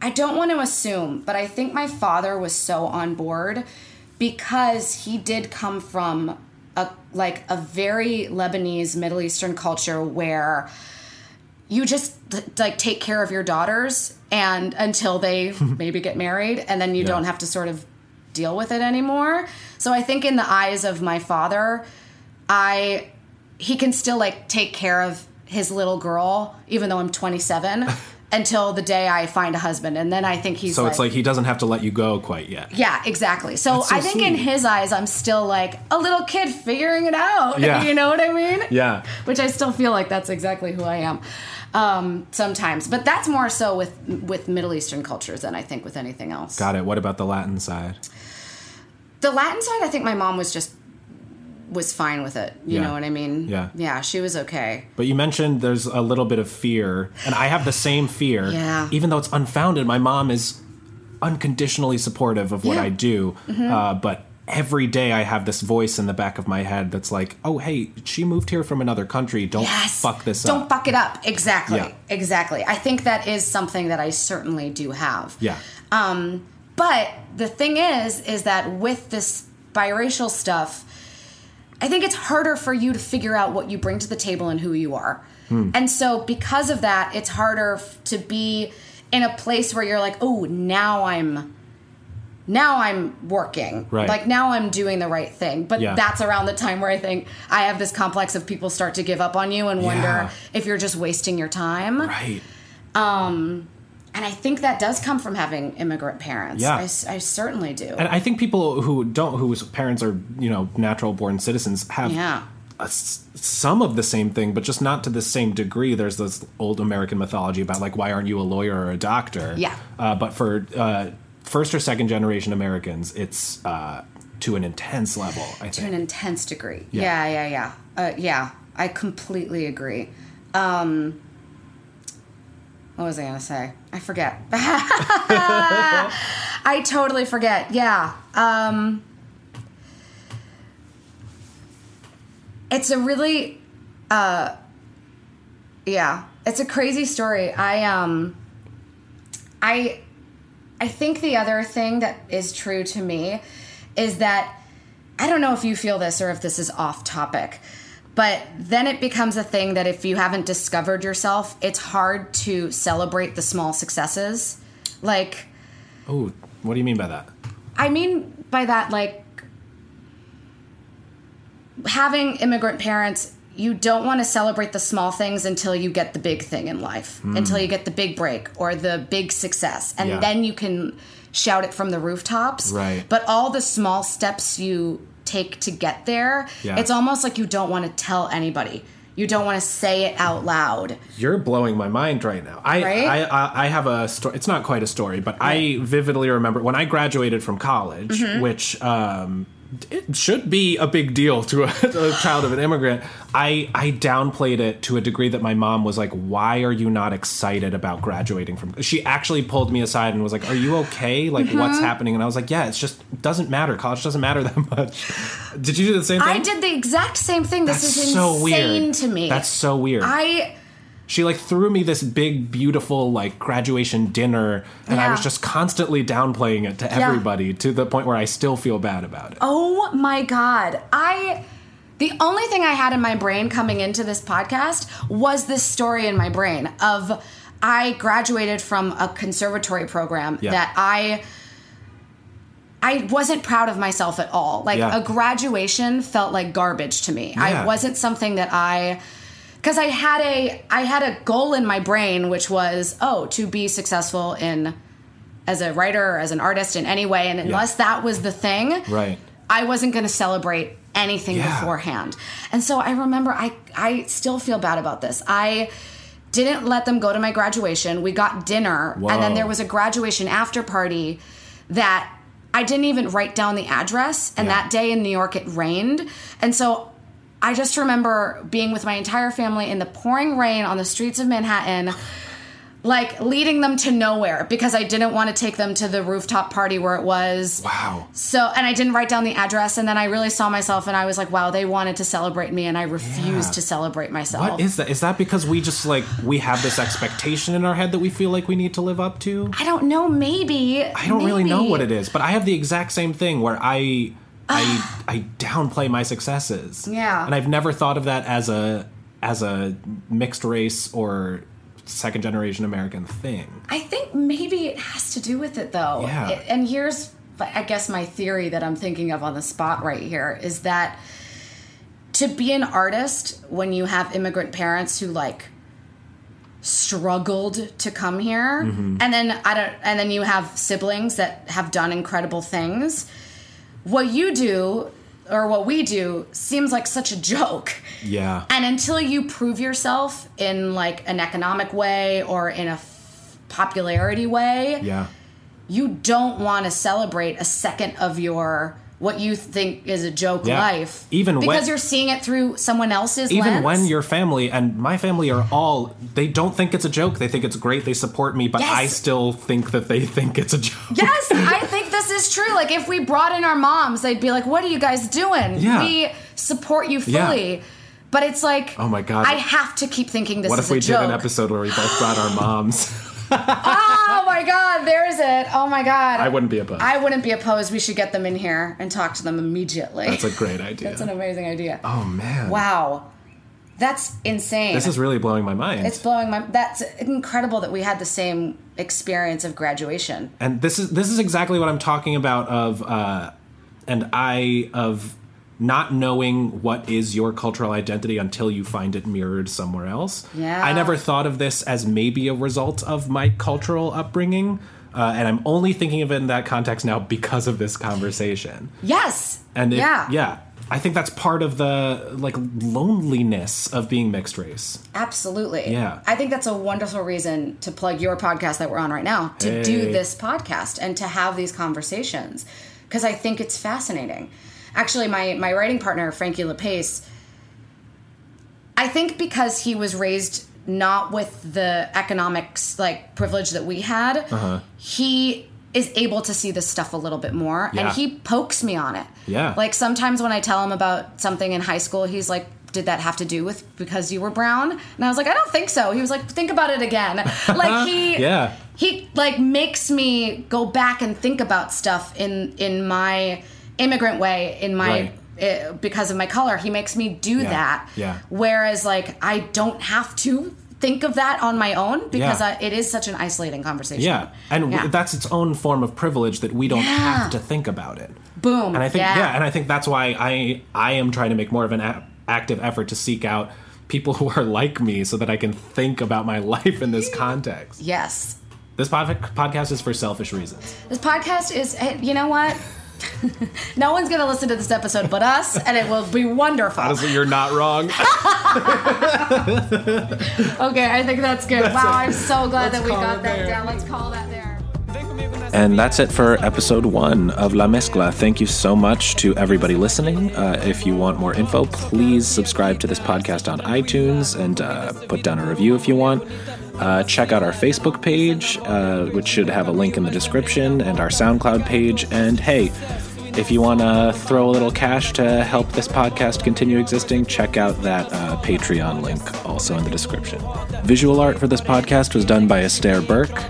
I don't want to assume, but I think my father was so on board because he did come from a like a very Lebanese Middle Eastern culture where you just like take care of your daughters and until they [LAUGHS] maybe get married and then you Yeah. don't have to sort of deal with it anymore. So I think in the eyes of my father, I he can still like take care of his little girl even though I'm 27 [LAUGHS] until the day I find a husband and then I think he's So it's like he doesn't have to let you go quite yet. yeah, exactly. So, so I think in his eyes I'm still like a little kid figuring it out. Yeah. [LAUGHS] you know what I mean? Yeah. Which I still feel like that's exactly who I am. Um, sometimes, but that's more so with with Middle Eastern cultures than I think with anything else. Got it. What about the Latin side? The Latin side, I think my mom was just was fine with it. You Yeah. know what I mean? Yeah. Yeah, she was okay. But you mentioned there's a little bit of fear, and I have the same fear. [LAUGHS] Yeah. Even though it's unfounded, my mom is unconditionally supportive of what Yeah. I do. Mm-hmm. Uh, but every day I have this voice in the back of my head that's like, "Oh, hey, she moved here from another country. Don't Yes. fuck this up. Don't fuck it up. Exactly. Yeah. Exactly. I think that is something that I certainly do have. yeah. Um, but the thing is, is that with this biracial stuff, I think it's harder for you to figure out what you bring to the table and who you are. Hmm. And so, because of that, it's harder f- to be in a place where you're like, oh, now I'm. Now I'm working. Right. Like now I'm doing the right thing. But Yeah. that's around the time where I think I have this complex of people start to give up on you and Yeah. wonder if you're just wasting your time. Right. Um, and I think that does come from having immigrant parents. Yeah. I, I certainly do. And I think people who don't, whose parents are, you know, natural born citizens, have Yeah. a some of the same thing, but just not to the same degree. There's this old American mythology about like, why aren't you a lawyer or a doctor? Yeah. Uh, but for uh, first or second generation Americans, it's uh, to an intense level. I to an intense degree. Yeah. Yeah, yeah, yeah. Uh, yeah, I completely agree. Um, what was I to say? I forget. [LAUGHS] I totally forget. Yeah. Um, it's a really, uh, yeah, it's a crazy story. I, um, I, I think the other thing that is true to me is that I don't know if you feel this or if this is off topic, but then it becomes a thing that if you haven't discovered yourself, it's hard to celebrate the small successes. Like, Oh, what do you mean by that? I mean by that, like, having immigrant parents, you don't want to celebrate the small things until you get the big thing in life, hmm. until you get the big break or the big success. And. Yeah. then you can shout it from the rooftops. Right. But all the small steps you take to get there, Yeah. it's almost like you don't want to tell anybody. You don't want to say it out loud. You're blowing my mind right now. I Right? I, I I have a story. It's not quite a story, but I vividly remember when I graduated from college, Mm-hmm. which um, it should be a big deal to a, [LAUGHS] a child of an immigrant. I I downplayed it to a degree that my mom was like, "Why are you not excited about graduating from?" She actually pulled me aside and was like, "Are you okay? Like, Mm-hmm. what's happening?" And I was like, "Yeah, it's just doesn't matter. College doesn't matter [LAUGHS] that much." Did you do the same thing? I did the exact same thing. This is so insane weird to me. That's so weird. I she like threw me this big beautiful like graduation dinner and i was just constantly downplaying it to everybody to the point where i still feel bad about it Oh my god. I the only thing I had in my brain coming into this podcast was this story in my brain of I graduated from a conservatory program Yeah. that I I wasn't proud of myself at all. Like Yeah. a graduation felt like garbage to me. Yeah. I wasn't something that I because I had a I had a goal in my brain which was oh to be successful in as a writer or as an artist in any way and unless that was the thing right I wasn't going to celebrate anything Yeah. beforehand. And so I remember I I still feel bad about this. I didn't let them go to my graduation. We got dinner and then there was a graduation after party that I didn't even write down the address and Yeah. that day in New York it rained. And so I just remember being with my entire family in the pouring rain on the streets of Manhattan like leading them to nowhere because I didn't want to take them to the rooftop party where it was. wow So, and I didn't write down the address, and then I really saw myself, and I was like, "Wow, they wanted to celebrate me, and I refused Yeah. to celebrate myself." what is that is that because we just like we have this expectation in our head that we feel like we need to live up to I don't know. Maybe i don't really know what it is but i have the exact same thing where i i ah. i downplay my successes Yeah. and i've never thought of that as a as a mixed race or second generation american thing I think maybe it has to do with it, though. Yeah. It- and here's, I guess, my theory that I'm thinking of on the spot right here is that to be an artist when you have immigrant parents who like struggled to come here mm-hmm. and then I don't and then you have siblings that have done incredible things what you do or what we do seems like such a joke. Yeah. And until you prove yourself in like an economic way or in a f- popularity way yeah. you don't want to celebrate a second of your what you think is a joke Yeah. life Even because when- you're seeing it through someone else's even lens. when your family and my family are all they don't think it's a joke they think it's great they support me but Yes. i still think that they [LAUGHS] think it's a joke Yes, [LAUGHS] I think this is true. Like if we brought in our moms, they'd be like, "What are you guys doing? Yeah. We support you Yeah. fully." But it's like, Oh my God. I have to keep thinking this what if we did an episode where we both brought our [LAUGHS] moms oh my god, there's it. Oh my god. i wouldn't be opposed I wouldn't be opposed. We should get them in here and talk to them immediately. that's a great [LAUGHS] idea That's an amazing idea. oh man Wow. That's insane. this is really blowing my mind it's blowing my that's incredible that we had the same experience of graduation. and this is this is exactly what i'm talking about of uh and i of not knowing what is your cultural identity until you find it mirrored somewhere else Yeah. i never thought of this as maybe a result of my cultural upbringing uh, and i'm only thinking of it in that context now because of this conversation Yes. and it, yeah. yeah i think that's part of the like loneliness of being mixed race Absolutely. Yeah. I think that's a wonderful reason to plug your podcast that we're on right now to do this podcast and to have these conversations because I think it's fascinating. Actually, my my writing partner Frankie LePace, I think because he was raised not with the economics like privilege that we had, Uh-huh. he is able to see this stuff a little bit more Yeah. and he pokes me on it. Yeah. Like sometimes when I tell him about something in high school, he's like, did that have to do with because you were brown? And I was like, I don't think so. He was like, think about it again. [LAUGHS] like he Yeah. he like makes me go back and think about stuff in in my immigrant way in my Right. uh, because of my color. He makes me do Yeah. that. Yeah. Whereas like I don't have to think of that on my own because Yeah. I, it is such an isolating conversation. Yeah, and w that's its own form of privilege that we don't Yeah. have to think about it. boom. And I think yeah. yeah. and I think that's why I I am trying to make more of an a- active effort to seek out people [LAUGHS] who are like me so that I can think about my [LAUGHS] life in this context. Yes. This pod- podcast is for selfish reasons. This podcast is, you know what? [LAUGHS] no one's going to listen to this episode but us, and it will be wonderful. Honestly, you're not wrong. [LAUGHS] okay, I think that's good. That's wow, it. I'm so glad Let's that we got that there. down. Let's call that there. And that's it for episode one of La Mezcla. Thank you so much to everybody listening. Uh, if you want more info, please subscribe to this podcast on iTunes and uh, put down a review if you want. Uh, check out our Facebook page, uh, which should have a link in the description, and our SoundCloud page. And hey, if you want to throw a little cash to help this podcast continue existing, check out that uh, Patreon link also in the description. Visual art for this podcast was done by Esther Burke.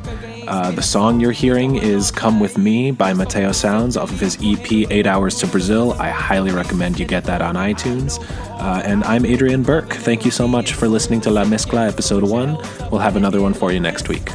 Uh, the song you're hearing is Come With Me by Mateo Sounds off of his EP, Eight Hours to Brazil. I highly recommend you get that on iTunes. Uh, and I'm Adrian Burke. Thank you so much for listening to La Mezcla episode one. We'll have another one for you next week.